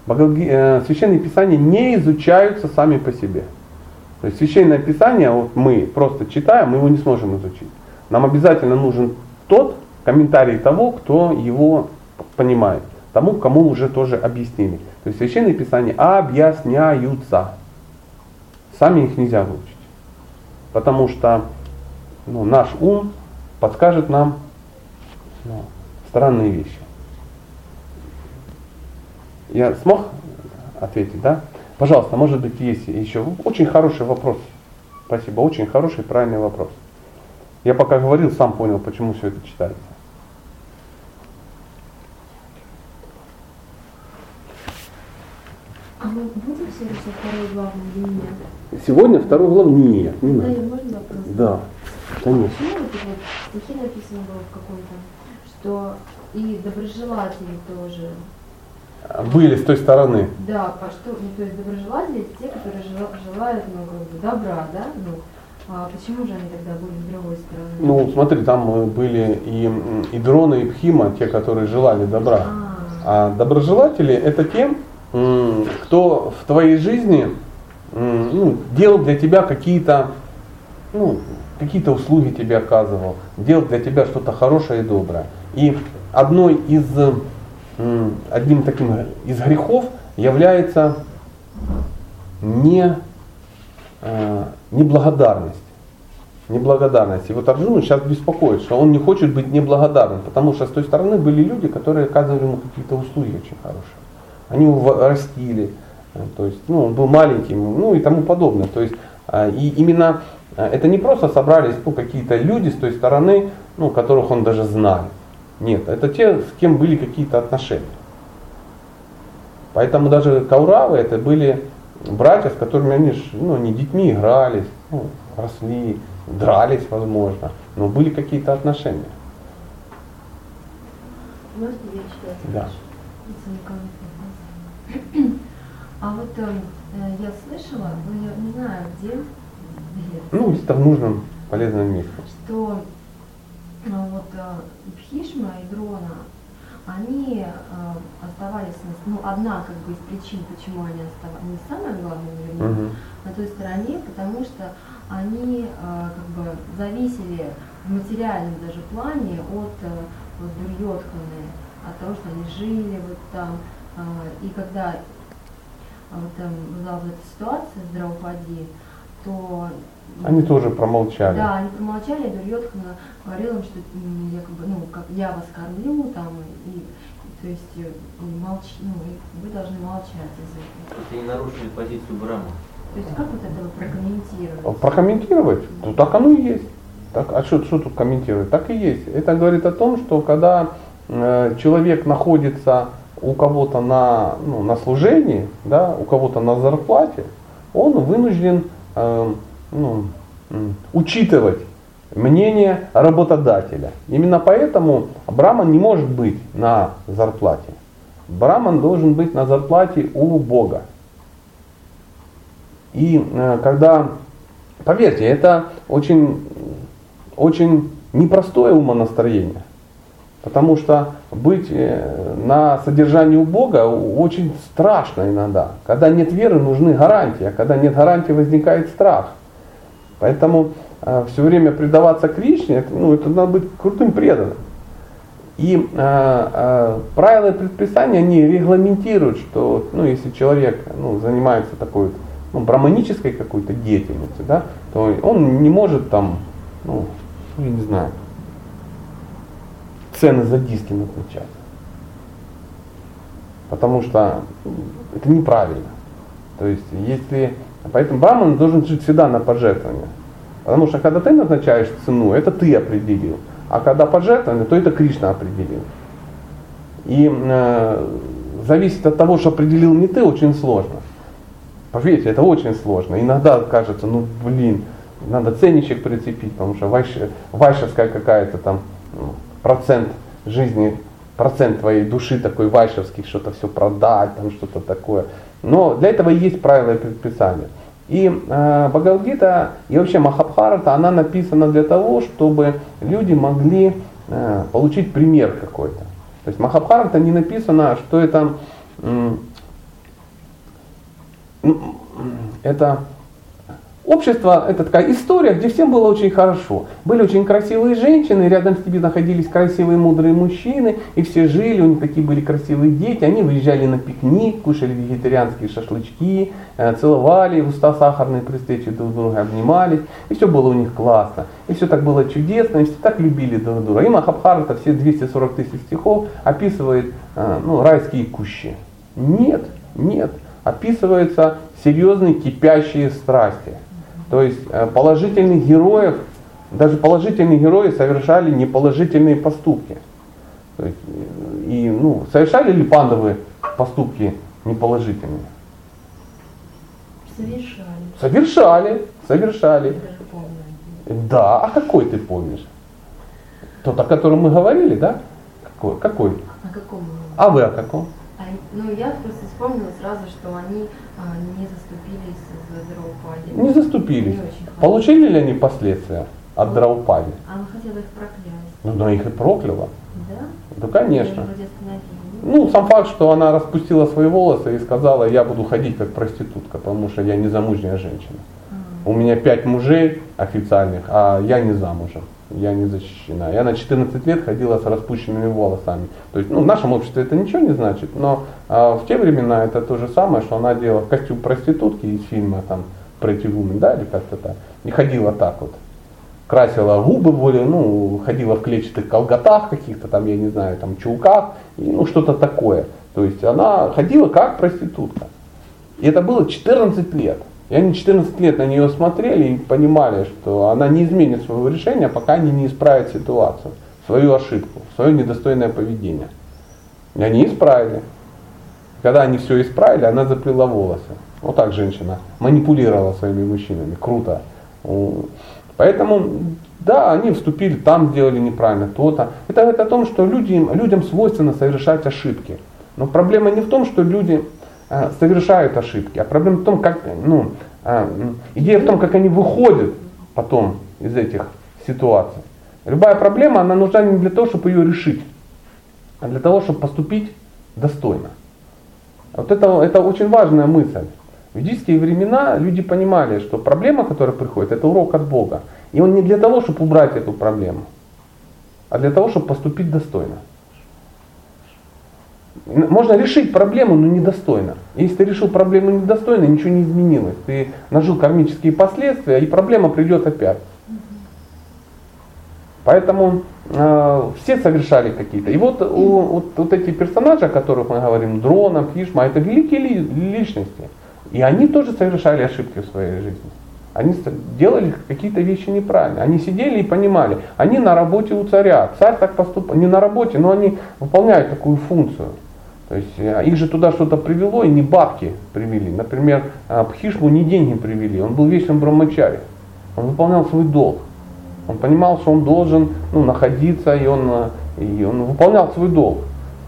Э, священные писания не изучаются сами по себе. То есть священное писание, вот мы просто читаем, мы его не сможем изучить. Нам обязательно нужен тот комментарий того, кто его понимает тому, кому уже тоже объяснили. То есть священные писания объясняются. Сами их нельзя выучить. Потому что ну, наш ум подскажет нам ну, странные вещи. Я смог ответить, да? Пожалуйста, может быть, есть еще очень хороший вопрос. Спасибо, очень хороший, правильный вопрос. Я пока говорил, сам понял, почему все это читается. А мы будем сегодня второй главный или нет? Сегодня второй главный нет, не надо. Да, можно вопрос? Да, конечно. Почему вот вот стихи написано было в каком-то, что и доброжелатели тоже были с той стороны. Да, по что, ну, то есть доброжелатели те, которые желают ну, как бы добра, да? Ну, а почему же они тогда были с другой стороны? Ну, смотри, там были и, и дроны, и пхима, те, которые желали добра. А, а доброжелатели это те, кто в твоей жизни ну, делал для тебя какие-то ну, какие-то услуги тебе оказывал, делал для тебя что-то хорошее и доброе. И одной из, одним таким из грехов является не, э, неблагодарность. Неблагодарность. И вот Арджуна сейчас беспокоит, что он не хочет быть неблагодарным, потому что с той стороны были люди, которые оказывали ему какие-то услуги очень хорошие они его растили, э, то есть, ну, он был маленьким, ну и тому подобное. То есть, а, и именно э, это не просто собрались ну, какие-то люди с той стороны, ну, которых он даже знал. Нет, это те, с кем были какие-то отношения. Поэтому даже Кауравы это были братья, с которыми они ну, не детьми игрались, ну, росли, дрались, возможно, но были какие-то отношения. Можно я читаю? Да. А вот э, Э, Я слышала, но я не знаю где, где, Ну, где-то в нужном полезном месте. что э, вот э, Бхишма и Дрона, они э, оставались, ну, одна как бы из причин, почему они оставались, не самое главное, наверное, Мгм. на той стороне, потому что они э, как бы зависели в материальном даже плане от э, вот, Дурьотханы, от того, что они жили вот там. э, и когда а, вот там была вот эта ситуация с Драупади, то Они тоже промолчали. да, они промолчали, а Говорила им, что м, якобы, ну, как я вас кормлю, там, и, то есть, э, молчи, ну, и вы должны молчать из этого. То есть они нарушили позицию Брама. То есть, как вот это прокомментировать? Прокомментировать? Ну так оно и есть. Так, а что, что тут комментировать? Так и есть. Это говорит о том, что когда э, человек находится у кого-то на, ну, на служении, да, у кого-то на зарплате, он вынужден э, ну, учитывать мнение работодателя. Именно поэтому Браман не может быть на зарплате. Браман должен быть на зарплате у Бога. И э, когда, поверьте, это очень, очень непростое умонастроение. Потому что быть э, на содержании у Бога очень страшно иногда. Когда нет веры, нужны гарантии, а когда нет гарантии, возникает страх. Поэтому все время предаваться Кришне, это, ну, это надо быть крутым преданным. И э, э, правила и предписания, они регламентируют, что ну, если человек ну, занимается такой ну, браманической какой-то деятельностью, да, то он не может там, ну, я не знаю, цены за диски назначать. Потому что ну, это неправильно. То есть, если. Поэтому Браман должен жить всегда на пожертвования. Потому что когда ты назначаешь цену, это ты определил. А когда пожертвование, то это Кришна определил. И э, зависит от того, что определил не ты, очень сложно. Поверьте, это очень сложно. Иногда кажется, ну блин, надо ценничек прицепить, потому что вайш, вайшевская какая-то там ну, процент жизни, процент твоей души такой вайшевский, что-то все продать, там что-то такое. Но для этого и есть правила и предписания. И э, Бхагавадгита и вообще Махабхарата, она написана для того, чтобы люди могли э, получить пример какой-то. То есть Махабхарата не написано, что это, ну, это Общество, это такая история, где всем было очень хорошо. Были очень красивые женщины, рядом с ними находились красивые мудрые мужчины, и все жили, у них такие были красивые дети, они выезжали на пикник, кушали вегетарианские шашлычки, э, целовали, в уста сахарные при встрече друг друга обнимались, и все было у них классно. И все так было чудесно, и все так любили друг друга. И Махабхарата, все 240 тысяч стихов, описывает э, ну, райские кущи. Нет, нет, описываются серьезные кипящие страсти. То есть э, положительных героев, даже положительные герои совершали неположительные поступки. То есть, э, и, ну, совершали ли пандавы поступки неположительные? Совершали. Совершали, совершали. Да, а какой ты помнишь? Тот, о котором мы говорили, да? Какой? какой? О каком? А вы о каком? А, ну, я просто вспомнила сразу, что они а, не заступились за Драупади. Не заступились. Не. Получили ли они последствия от Драупади? Она хотела их проклясть. Ну, да, их и прокляла. Да? Ну, конечно. Ну, сам факт, что она распустила свои волосы и сказала, я буду ходить как проститутка, потому что я не замужняя женщина. А, У меня пять мужей официальных, а я не замужем, я не защищена. Я на 14 лет ходила с распущенными волосами. То есть, ну, в нашем обществе это ничего не значит, но а, в те времена это то же самое, что она делала костюм проститутки из фильма там Pretty Woman, да, или как-то так, и ходила так вот. Красила губы более, ну, ходила в клетчатых колготах каких-то там, я не знаю, там, чулках, и, ну, что-то такое. То есть она ходила как проститутка. И это было 14 лет. И они 14 лет на нее смотрели и понимали, что она не изменит своего решения, пока они не исправят ситуацию, свою ошибку, свое недостойное поведение. И они исправили. Когда они все исправили, она заплела волосы. Вот так женщина манипулировала своими мужчинами. Круто. Поэтому, да, они вступили, там сделали неправильно, то-то. Это говорит о том, что люди, людям свойственно совершать ошибки. Но проблема не в том, что люди совершают ошибки, а проблема в том, как, ну, э, идея в том, как они выходят потом из этих ситуаций. Любая проблема, она нужна не для того, чтобы ее решить, а для того, чтобы поступить достойно. Вот это, это очень важная мысль. В ведические времена люди понимали, что проблема, которая приходит, это урок от Бога. И он не для того, чтобы убрать эту проблему, а для того, чтобы поступить достойно. Можно решить проблему, но недостойно. Если ты решил проблему недостойно, ничего не изменилось. Ты нажил кармические последствия, и проблема придет опять. Поэтому э, все совершали какие-то. И вот, у, вот, вот эти персонажи, о которых мы говорим, Дрона, Хишма, это великие ли, личности. И они тоже совершали ошибки в своей жизни. Они делали какие-то вещи неправильно. Они сидели и понимали, они на работе у царя. Царь так поступает, не на работе, но они выполняют такую функцию. То есть э, их же туда что-то привело, и не бабки привели. Например, Пхишму не деньги привели, он был вечным брамачари. Он выполнял свой долг. Он понимал, что он должен ну, находиться, и он, э, и он выполнял свой долг.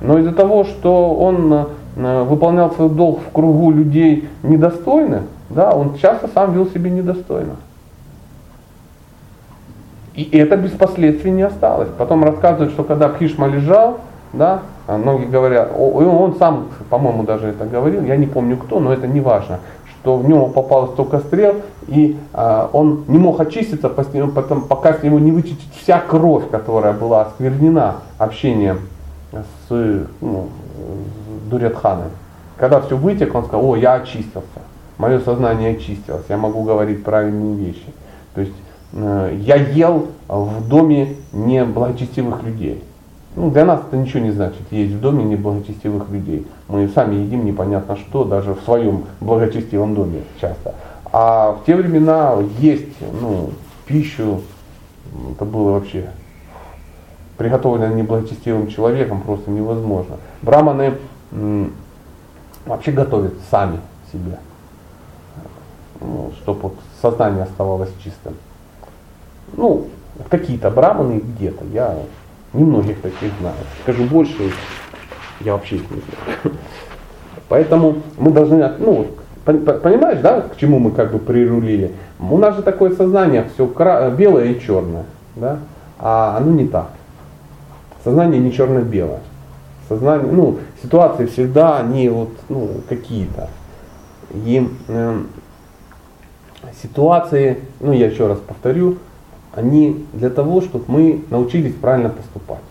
Но из-за того, что он э, выполнял свой долг в кругу людей недостойных, да, он часто сам вел себя недостойно. И это без последствий не осталось. Потом рассказывают, что когда Пхишма лежал, да, а многие говорят, он сам, по-моему, даже это говорил, я не помню кто, но это не важно, что в него попало столько стрел, и а, он не мог очиститься, потом, пока с него не вычистить вся кровь, которая была осквернена общением с ну, Дурятханом. Когда все вытек, он сказал, о, я очистился, мое сознание очистилось, я могу говорить правильные вещи. То есть э, я ел в доме неблагочестивых людей. Ну, для нас это ничего не значит, есть в доме неблагочестивых людей. Мы сами едим непонятно что, даже в своем благочестивом доме часто. А в те времена есть ну, пищу, это было вообще приготовлено неблагочестивым человеком просто невозможно. Браманы вообще готовят сами себе, ну, чтобы вот сознание оставалось чистым. Ну, какие-то браманы где-то, я Немногих таких знаю. Скажу больше, я вообще их не знаю. Поэтому мы должны, ну, понимаешь, да, к чему мы как бы прирулили? У нас же такое сознание, все белое и черное, да, а оно не так. Сознание не черно-белое. Сознание, ну, ситуации всегда они вот, ну, какие-то. И э, ситуации, ну, я еще раз повторю, они для того, чтобы мы научились правильно поступать.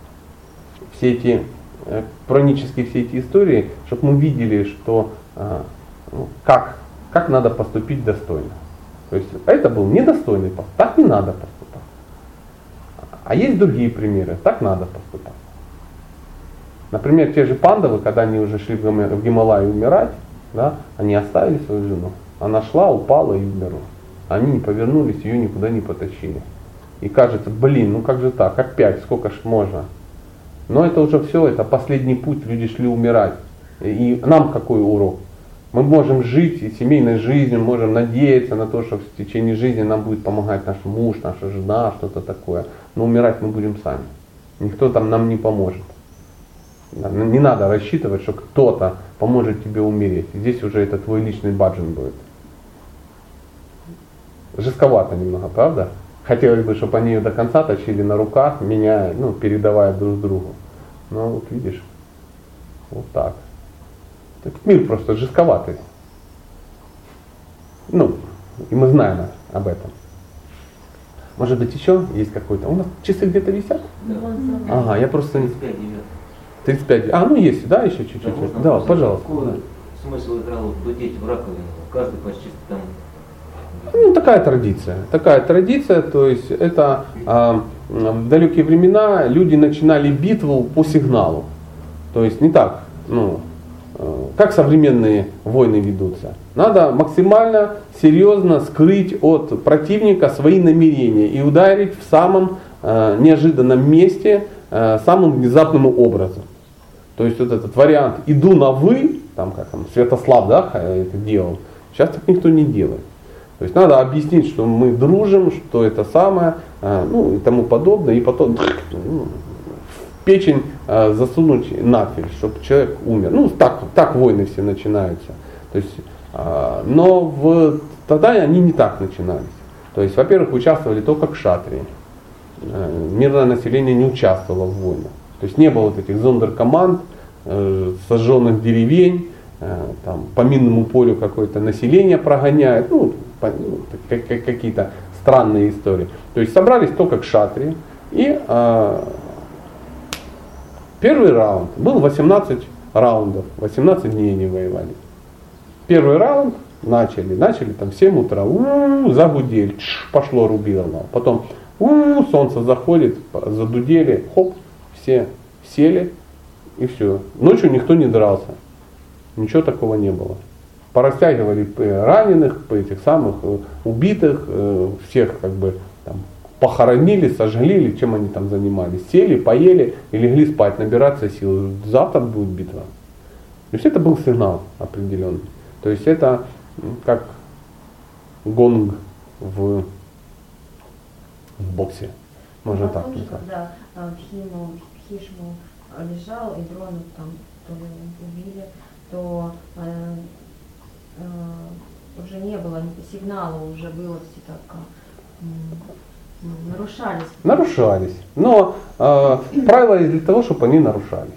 Все эти э, хронические все эти истории, чтобы мы видели, что э, ну, как, как надо поступить достойно. То есть это был недостойный поступок, так не надо поступать. А есть другие примеры, так надо поступать. Например, те же пандавы, когда они уже шли в Гималай умирать, да, они оставили свою жену. Она шла, упала и умерла. Они не повернулись, ее никуда не потащили. И кажется, блин, ну как же так, опять, сколько ж можно. Но это уже все, это последний путь, люди шли умирать. И нам какой урок? Мы можем жить и семейной жизнью, можем надеяться на то, что в течение жизни нам будет помогать наш муж, наша жена, что-то такое. Но умирать мы будем сами. Никто там нам не поможет. Не надо рассчитывать, что кто-то поможет тебе умереть. Здесь уже это твой личный баджин будет. Жестковато немного, правда? Хотелось бы, чтобы они ее до конца точили на руках, меня, ну, передавая друг другу. Но вот видишь, вот так. Этот мир просто жестковатый. Ну, и мы знаем об этом. Может быть еще есть какой-то? У нас часы где-то висят? Да. Ага, я просто... 35 идет. 35. А, ну есть, да, еще чуть-чуть. Да, да пожалуйста. Какой смысл играл дудеть в раковину? Каждый почти там ну, такая традиция. Такая традиция, то есть это э, в далекие времена люди начинали битву по сигналу. То есть не так, ну, э, как современные войны ведутся. Надо максимально серьезно скрыть от противника свои намерения и ударить в самом э, неожиданном месте, э, самым внезапным образом. То есть вот этот вариант «иду на вы», там как там Святослав да, это делал, сейчас так никто не делает. То есть надо объяснить, что мы дружим, что это самое, а, ну и тому подобное, и потом ну, печень э, засунуть нафиг, чтобы человек умер. Ну, так, так войны все начинаются. То есть, э, но в, тогда они не так начинались. То есть, во-первых, участвовали только кшатрии. Мирное население не участвовало в войнах. То есть не было вот этих зондеркоманд, э, сожженных деревень, там, по минному полю какое-то население прогоняет, ну, ну какие-то странные истории. То есть собрались только к шатре. И э, первый раунд, был 18 раундов, 18 дней они воевали. Первый раунд начали, начали там в 7 утра, у-у-у, загудели, пошло рубилово. Потом у-у-у, солнце заходит, задудели, хоп, все сели и все. Ночью никто не дрался. Ничего такого не было. Порастягивали раненых, по этих самых э, убитых, э, всех как бы там, похоронили, сожгли, чем они там занимались. Сели, поели и легли спать, набираться сил. Завтра будет битва. То есть это был сигнал определенный. То есть это как гонг в в боксе. Можно а так сказать. когда в Химу, Хишму лежал и дрон там то ли убили, то э, э, уже не было сигнала, уже было все так э, нарушались. Нарушались. Но э, правила для того, чтобы они нарушались.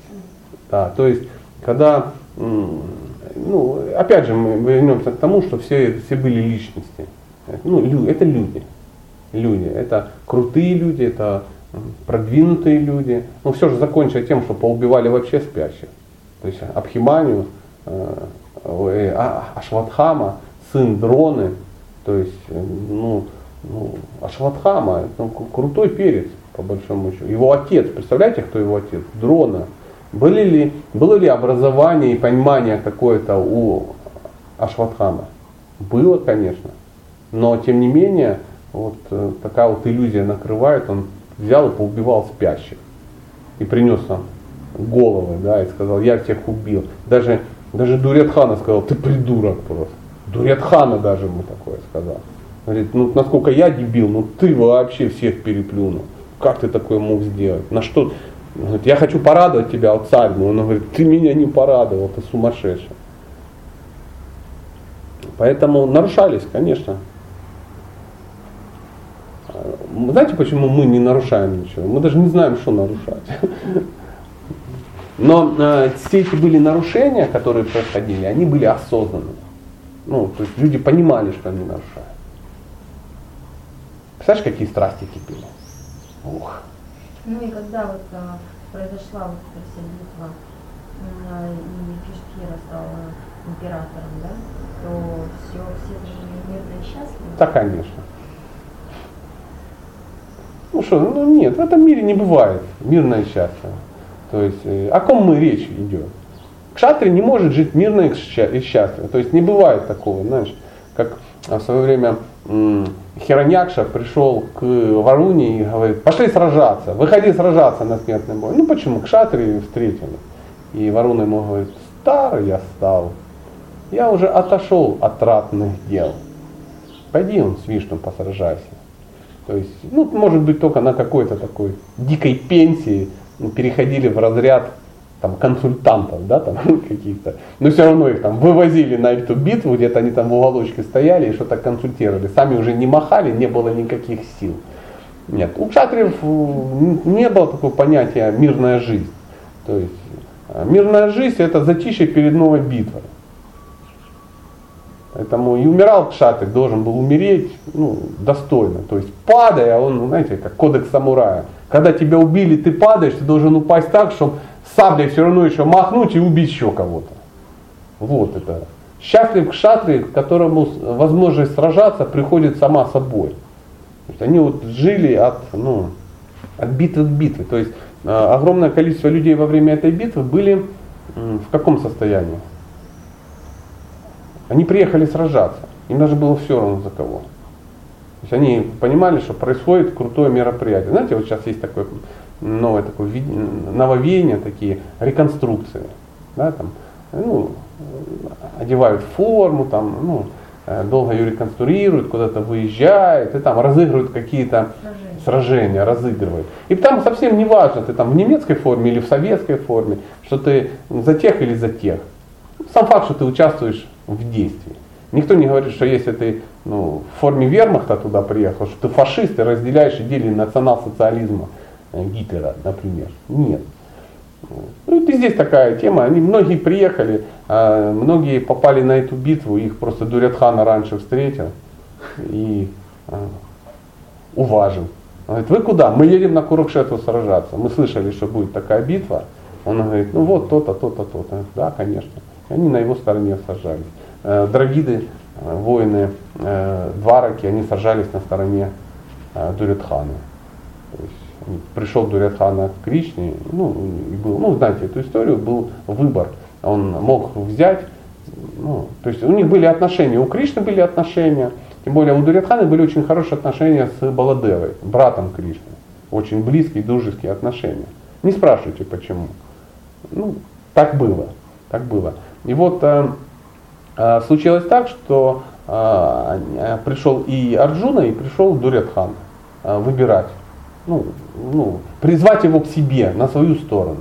Да, то есть, когда, ну, опять же, мы вернемся к тому, что все, все были личности. Ну, это люди люди. Это крутые люди, это продвинутые люди. Ну все же закончилось тем, что поубивали вообще спящих. То есть Абхиманию, э, э, а, Ашватхама, сын Дроны, то есть, э, ну, ну, Ашватхама, ну, крутой перец, по большому счету. Его отец, представляете, кто его отец? Дрона. Были ли, было ли образование и понимание какое-то у Ашватхама? Было, конечно. Но, тем не менее, вот э, такая вот иллюзия накрывает, он взял и поубивал спящих. И принес нам головы, да, и сказал, я всех убил. Даже, даже Дурятхана сказал, ты придурок просто. Дурятхана даже ему такое сказал. Говорит, ну насколько я дебил, ну ты вообще всех переплюнул. Как ты такое мог сделать? На что? Говорит, я хочу порадовать тебя, вот царь. Но он говорит, ты меня не порадовал, ты сумасшедший. Поэтому нарушались, конечно, знаете, почему мы не нарушаем ничего? Мы даже не знаем, что нарушать. Но э, все эти были нарушения, которые происходили, они были осознанными. Ну, то есть люди понимали, что они нарушают. Представляешь, какие страсти кипели? Ух. Ну и когда вот а, произошла вот эта вся битва, и Кишкира стал императором, да, то все, все жили мирно и счастливо. Да, конечно. Ну что, ну нет, в этом мире не бывает мирное счастье. То есть э, о ком мы речь идет? Кшатри не может жить мирно и счастливо. То есть не бывает такого, знаешь, как в свое время Хираньякша пришел к Варуне и говорит, пошли сражаться, выходи сражаться на смертный бой. Ну почему? Кшатри встретили. И Варуна ему говорит, старый я стал, я уже отошел от ратных дел. Пойди он с Вишну посражайся. То есть, ну, может быть, только на какой-то такой дикой пенсии переходили в разряд там, консультантов, да, там *laughs* каких-то. Но все равно их там вывозили на эту битву, где-то они там в уголочке стояли и что-то консультировали. Сами уже не махали, не было никаких сил. Нет, у кшатриев не было такого понятия мирная жизнь. То есть э, мирная жизнь это затишье перед новой битвой. Поэтому и умирал Кшатри, должен был умереть ну, достойно. То есть падая, он, знаете, как кодекс самурая. Когда тебя убили, ты падаешь, ты должен упасть так, чтобы саблей все равно еще махнуть и убить еще кого-то. Вот это. Счастлив Кшатри, которому возможность сражаться приходит сама собой. То есть они вот жили от, ну, от битвы к битве. То есть э, огромное количество людей во время этой битвы были в каком состоянии? Они приехали сражаться. Им даже было все равно за кого. То есть они понимали, что происходит крутое мероприятие. Знаете, вот сейчас есть такое новое такое нововеяние, такие реконструкции. Да, там, ну, одевают форму, там, ну, э, долго ее реконструируют, куда-то выезжают, и там разыгрывают какие-то сражения разыгрывает. И там совсем не важно, ты там в немецкой форме или в советской форме, что ты за тех или за тех. Сам факт, что ты участвуешь в действии. Никто не говорит, что если ты ну, в форме вермахта туда приехал, что ты фашист и разделяешь идеи национал-социализма э, Гитлера, например. Нет. Ну, и здесь такая тема. Они многие приехали, а многие попали на эту битву, их просто Дурятхана раньше встретил и а, уважил. Он говорит, вы куда? Мы едем на Курукшету сражаться. Мы слышали, что будет такая битва. Он говорит, ну вот то-то, то-то, то-то. Да, конечно. И они на его стороне сражались. Э, Драгиды, э, воины э, Двараки, они сражались на стороне Дурятхана. Пришел Дурятхана к Кришне, ну, и был, ну, знаете эту историю, был выбор. Он мог взять, ну, то есть у них были отношения, у Кришны были отношения, тем более у Дурятханы были очень хорошие отношения с Баладевой, братом Кришны. Очень близкие, дружеские отношения. Не спрашивайте почему. Ну, так было. Так было. И вот случилось так, что а, пришел и Арджуна, и пришел Дурятхан а, выбирать, ну, ну, призвать его к себе, на свою сторону.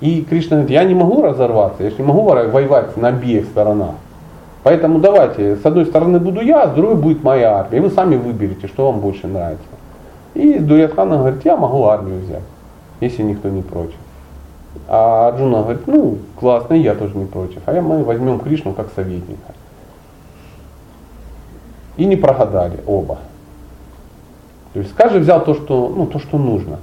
И Кришна говорит, я не могу разорваться, я же не могу воевать на обеих сторонах. Поэтому давайте, с одной стороны буду я, с другой будет моя армия. И вы сами выберете, что вам больше нравится. И Дурятхан говорит, я могу армию взять, если никто не против. А Арджуна говорит, ну классно, я тоже не против. А мы возьмем Кришну как советника. И не прогадали оба. То есть каждый взял то, что, ну, то, что нужно.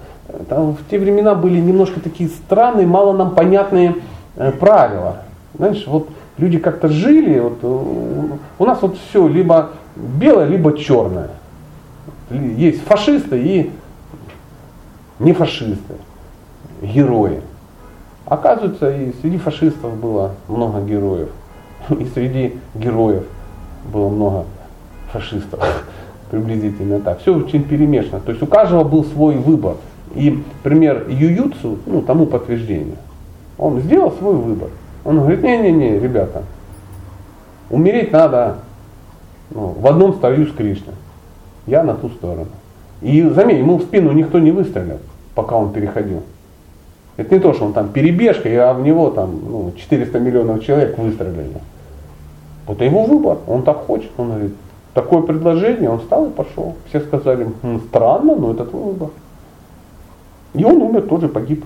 Там в те времена были немножко такие странные, мало нам понятные э, правила. Знаешь, вот люди как-то жили, вот, э, у нас вот все либо белое, либо черное. Есть фашисты и не фашисты, герои. Оказывается, и среди фашистов было много героев. *laughs* И среди героев было много фашистов. *laughs* Приблизительно так. Все очень перемешано. То есть у каждого был свой выбор. И пример Ююцу, ну, тому подтверждение. Он сделал свой выбор. Он говорит, не-не-не, ребята, умереть надо ну, в одном строю с Кришной. Я на ту сторону. И заметь, ему в спину никто не выстрелил, пока он переходил. Это не то, что он там перебежка, а в него там ну, 400 миллионов человек выстрелили. Это его выбор, он так хочет. Он говорит, такое предложение, он встал и пошел. Все сказали, хм, странно, но это твой выбор. И он умер, тоже погиб.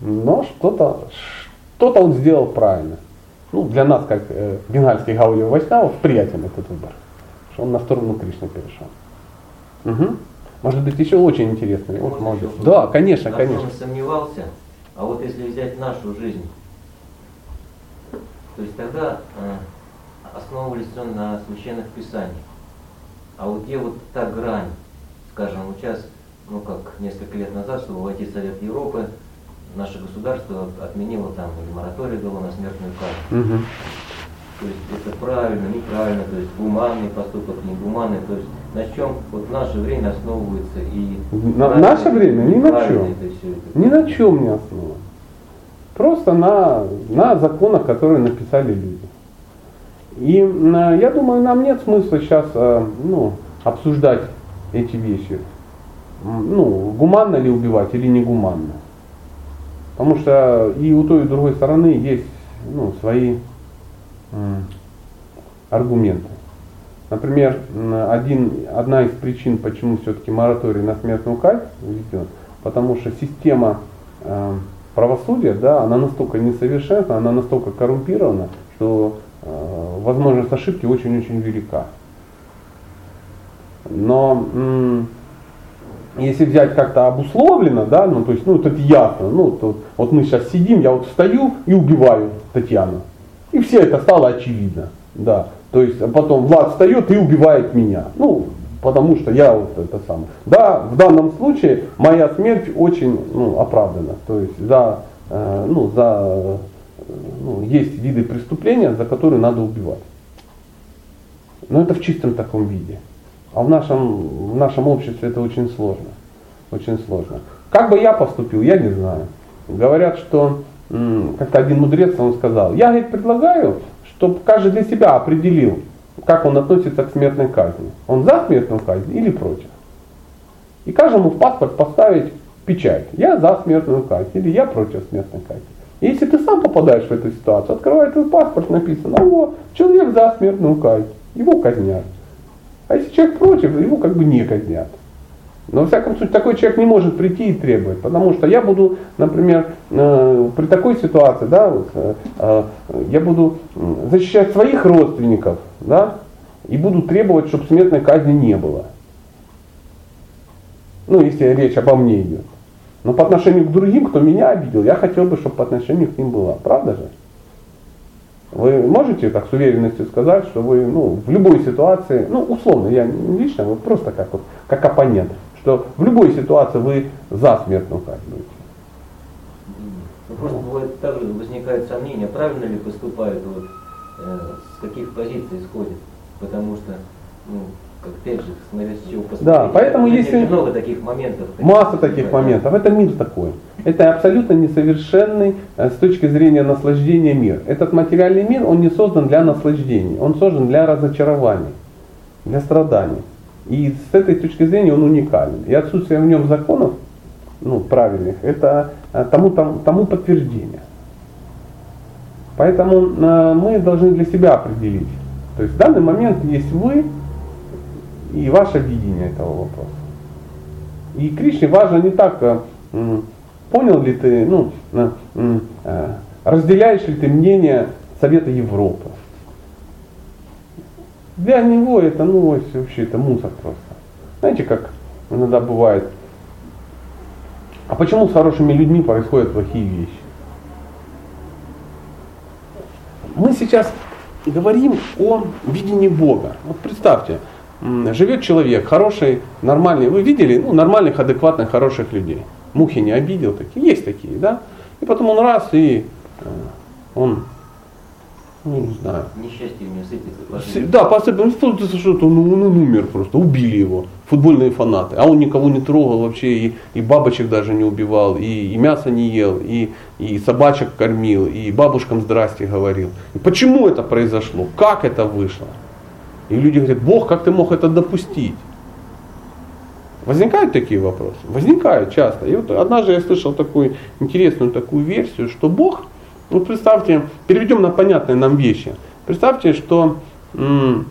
Но что-то что-то он сделал правильно. Ну, для нас, как э, бенгальских гаудио Вайснавов, приятен этот выбор. Что он на сторону Кришны перешел. Угу. Может быть, еще очень интересный. Вот молодец. Да, конечно, на конечно. Он сомневался, а вот если взять нашу жизнь, то есть тогда э, основывались он на священных писаниях. А вот где вот та грань, скажем, вот сейчас, ну как несколько лет назад, чтобы войти в Совет Европы, наше государство отменило там или мораторий было на смертную казнь. Угу. То есть это правильно, неправильно, то есть гуманный поступок, не гуманный, то есть на чем вот в наше время основывается и... На, наше время ни на чем. Ни на чем не основано. Просто на, на законах, которые написали люди. И э, я думаю, нам нет смысла сейчас э, ну, обсуждать эти вещи. Ну, гуманно ли убивать или не гуманно. Потому что и у той, и у другой стороны есть ну, свои аргументы. Например, один, одна из причин, почему все-таки мораторий на смертную казнь введен, потому что система э, правосудия, да, она настолько несовершенна, она настолько коррумпирована, что э, возможность ошибки очень-очень велика. Но м- если взять как-то обусловлено, да, ну то есть, ну это ясно, ну то, вот мы сейчас сидим, я вот встаю и убиваю Татьяну. И все это стало очевидно. Да. То есть а потом Влад встает и убивает меня. Ну, потому что я вот это самое. Да, в данном случае моя смерть очень ну, оправдана. То есть за, э, ну, за, ну, есть виды преступления, за которые надо убивать. Но это в чистом таком виде. А в нашем, в нашем обществе это очень сложно. Очень сложно. Как бы я поступил, я не знаю. Говорят, что как-то один мудрец, он сказал, я говорит, предлагаю, чтобы каждый для себя определил, как он относится к смертной казни. Он за смертную казнь или против. И каждому в паспорт поставить печать. Я за смертную казнь или я против смертной казни. И если ты сам попадаешь в эту ситуацию, открывай твой паспорт, написано, о, человек за смертную казнь, его казнят. А если человек против, его как бы не казнят. Но, во всяком случае, такой человек не может прийти и требовать, потому что я буду, например, э, при такой ситуации, да, вот, э, э, я буду защищать своих родственников, да, и буду требовать, чтобы смертной казни не было. Ну, если речь обо мне идет. Но по отношению к другим, кто меня обидел, я хотел бы, чтобы по отношению к ним была. Правда же? Вы можете так с уверенностью сказать, что вы ну, в любой ситуации, ну условно, я лично, вы просто как, вот, как оппонент, что в любой ситуации вы за смертную казнь будете. Ну, просто бывает также возникает сомнение, правильно ли поступают, вот, э, с каких позиций исходит. Потому что, ну, как опять же, смотря с чего посмотреть. Да, поэтому если... Много таких моментов. Масса таких моментов. Это мир такой. Это абсолютно несовершенный э, с точки зрения наслаждения мир. Этот материальный мир, он не создан для наслаждений. Он создан для разочарований, для страданий. И с этой точки зрения он уникален. И отсутствие в нем законов ну, правильных, это э, тому, тому, тому подтверждение. Поэтому э, мы должны для себя определить. То есть в данный момент есть вы и ваше видение этого вопроса. И Кришне важно не так, э, понял ли ты, ну, разделяешь ли ты мнение Совета Европы. Для него это, ну, вообще это мусор просто. Знаете, как иногда бывает. А почему с хорошими людьми происходят плохие вещи? Мы сейчас говорим о видении Бога. Вот представьте, живет человек хороший, нормальный. Вы видели, ну, нормальных, адекватных, хороших людей. Мухи не обидел, такие, есть такие, да? И потом он раз, и э, он ну, не знаю. Несчастье мне сыпется. Да, посыпалось, что-то, ну, он умер просто, убили его, футбольные фанаты. А он никого не трогал вообще, и, и бабочек даже не убивал, и, и мясо не ел, и, и собачек кормил, и бабушкам здрасте говорил. И почему это произошло? Как это вышло? И люди говорят, Бог, как ты мог это допустить? Возникают такие вопросы? Возникают часто. И вот однажды я слышал такую интересную такую версию, что Бог ну, представьте, переведем на понятные нам вещи. Представьте, что м-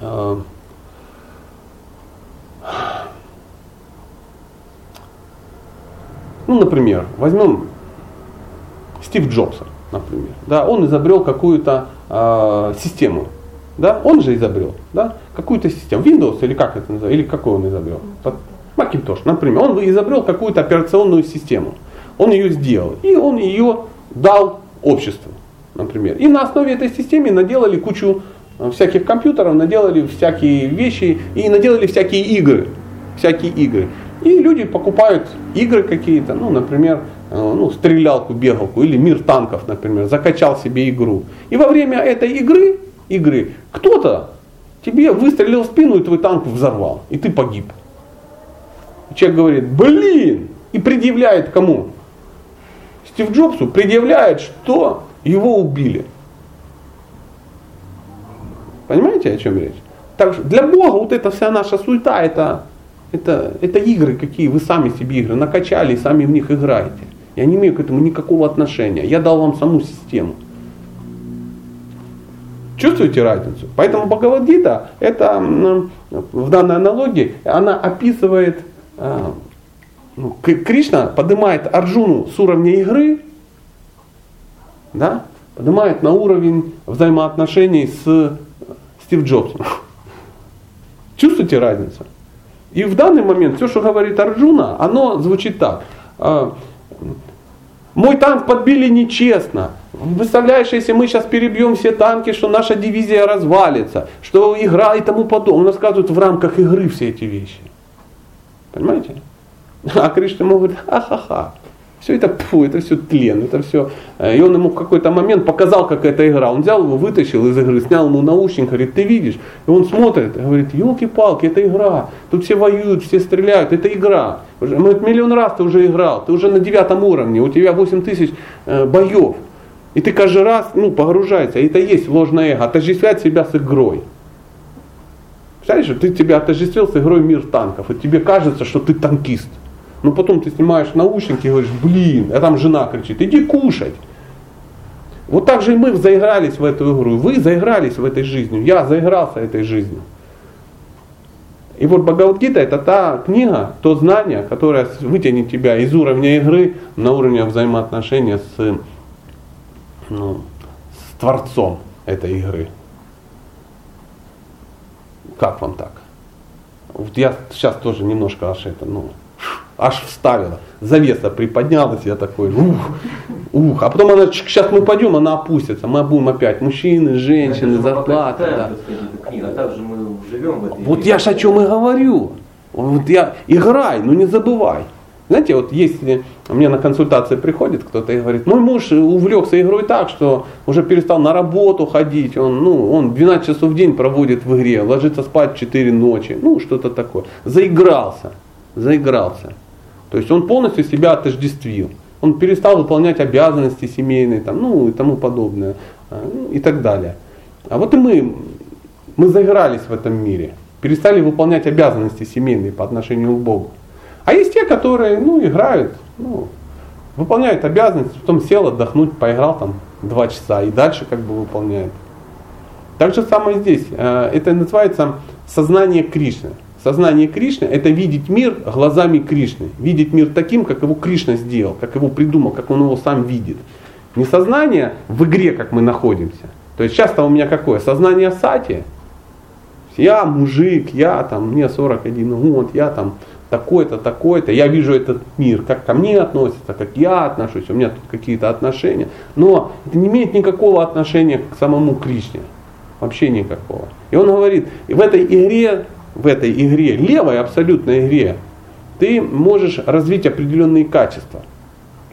э, ну, например, возьмем Стив Джобса, например. Да, он изобрел какую-то э, систему. Да, он же изобрел, да, какую-то систему. Windows или как это называется, или какой он изобрел? Macintosh, например. Он изобрел какую-то операционную систему. Он ее сделал. И он ее дал обществу, например. И на основе этой системы наделали кучу э, всяких компьютеров, наделали всякие вещи и наделали всякие игры. Всякие игры. И люди покупают игры какие-то, ну, например, э, ну, стрелялку, бегалку или мир танков, например, закачал себе игру. И во время этой игры, игры кто-то тебе выстрелил в спину и твой танк взорвал, и ты погиб. Человек говорит, блин, и предъявляет кому? Стив Джобсу предъявляет, что его убили. Понимаете, о чем речь? Так для Бога вот эта вся наша суета, это, это, это игры какие, вы сами себе игры накачали и сами в них играете. Я не имею к этому никакого отношения. Я дал вам саму систему. Чувствуете разницу? Поэтому Бхагавадгита, это в данной аналогии, она описывает а, ну, Кришна поднимает Арджуну с уровня игры, да, поднимает на уровень взаимоотношений с Стив Джобсом. *laughs* Чувствуете разницу? И в данный момент все, что говорит Арджуна, оно звучит так. «А, Мой танк подбили нечестно. Представляешь, если мы сейчас перебьем все танки, что наша дивизия развалится, что игра и тому подобное. Он рассказывает в рамках игры все эти вещи. Понимаете? А Кришна ему говорит, ха-ха-ха. Все это, фу, это все тлен, это все. И он ему в какой-то момент показал, как эта игра. Он взял его, вытащил из игры, снял ему наушник, говорит, ты видишь? И он смотрит, говорит, елки-палки, это игра. Тут все воюют, все стреляют, это игра. Мы миллион раз ты уже играл, ты уже на девятом уровне, у тебя 8 тысяч э, боев. И ты каждый раз ну, погружаешься, и это есть ложное эго, отождествлять себя с игрой. Представляешь, ты тебя отождествил с игрой мир танков, и тебе кажется, что ты танкист. Но потом ты снимаешь наушники и говоришь, блин, а там жена кричит, иди кушать. Вот так же и мы заигрались в эту игру. Вы заигрались в этой жизнью. Я заигрался этой жизнью. И вот Бхагавадгита это та книга, то знание, которое вытянет тебя из уровня игры на уровень взаимоотношения с, ну, с Творцом этой игры. Как вам так? Вот я сейчас тоже немножко аж это, ну, аж вставила. Завеса приподнялась, я такой, ух, ух. А потом она, сейчас мы пойдем, она опустится. Мы будем опять мужчины, женщины, зарплаты. Да. А также мы живем в этой Вот я же о чем и говорю. Вот я играй, но не забывай. Знаете, вот если мне на консультации приходит кто-то и говорит, мой муж увлекся игрой так, что уже перестал на работу ходить, он, ну, он 12 часов в день проводит в игре, ложится спать 4 ночи, ну что-то такое. Заигрался, заигрался. То есть он полностью себя отождествил. Он перестал выполнять обязанности семейные, там, ну и тому подобное, а, ну, и так далее. А вот и мы, мы заигрались в этом мире, перестали выполнять обязанности семейные по отношению к Богу. А есть те, которые ну, играют, ну, выполняют обязанности, потом сел отдохнуть, поиграл там два часа и дальше как бы выполняет. Так же самое здесь. Э, это называется сознание Кришны. Сознание Кришны – это видеть мир глазами Кришны. Видеть мир таким, как его Кришна сделал, как его придумал, как он его сам видит. Не сознание в игре, как мы находимся. То есть часто у меня какое? Сознание сати. Я мужик, я там, мне 41 год, я там такой-то, такой-то, я вижу этот мир, как ко мне относится, как я отношусь, у меня тут какие-то отношения. Но это не имеет никакого отношения к самому Кришне. Вообще никакого. И он говорит, в этой игре, в этой игре, левой абсолютной игре, ты можешь развить определенные качества,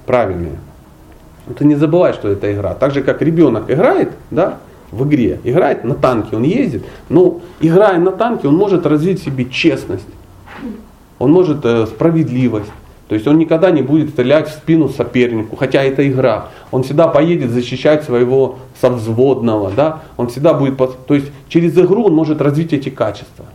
правильные. Ты не забывай, что это игра. Так же, как ребенок играет, да, в игре, играет на танке, он ездит, но играя на танке, он может развить в себе честность, он может э, справедливость. То есть он никогда не будет стрелять в спину сопернику, хотя это игра. Он всегда поедет защищать своего совзводного, да? Он всегда будет, то есть через игру он может развить эти качества.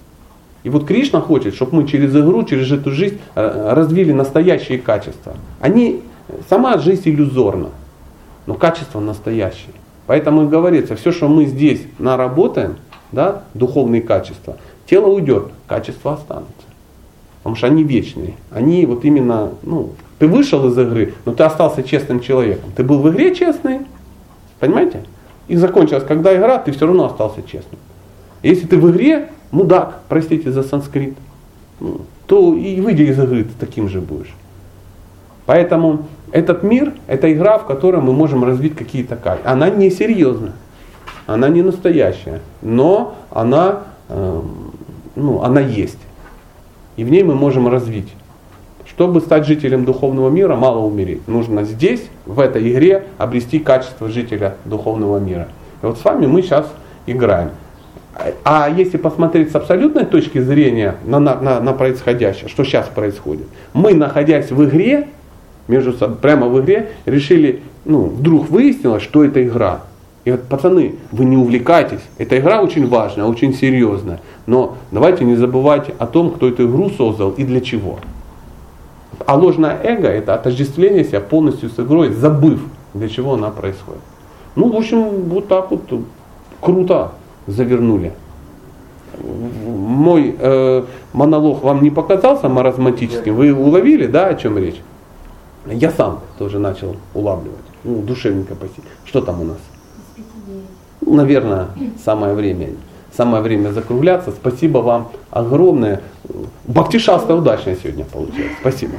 И вот Кришна хочет, чтобы мы через игру, через эту жизнь э, развили настоящие качества. Они, сама жизнь иллюзорна, но качества настоящие. Поэтому и говорится, все, что мы здесь наработаем, да, духовные качества, тело уйдет, качества останутся. Потому что они вечные. Они вот именно, ну, ты вышел из игры, но ты остался честным человеком. Ты был в игре честный, понимаете? И закончилась, когда игра, ты все равно остался честным. Если ты в игре, мудак, простите за санскрит, ну, то и выйдя из игры, ты таким же будешь. Поэтому этот мир, это игра, в которой мы можем развить какие-то качества. Она не серьезна, она не настоящая, но она, э, ну, она есть и в ней мы можем развить. Чтобы стать жителем духовного мира, мало умереть. Нужно здесь, в этой игре, обрести качество жителя духовного мира. И вот с вами мы сейчас играем. А если посмотреть с абсолютной точки зрения на, на, на, на происходящее, что сейчас происходит, мы, находясь в игре, между собой, прямо в игре, решили, ну, вдруг выяснилось, что это игра. И вот, пацаны, вы не увлекайтесь, эта игра очень важная, очень серьезная. Но давайте не забывать о том, кто эту игру создал и для чего. А ложное эго это отождествление себя полностью с игрой, забыв, для чего она происходит. Ну, в общем, вот так вот круто завернули. Мой э, монолог вам не показался маразматическим? Вы уловили, да, о чем речь? Я сам тоже начал улавливать. Ну, душевненько посидеть. Что там у нас? Наверное, самое время. Самое время закругляться. Спасибо вам огромное. Баптишаста удачная сегодня получилась. Спасибо.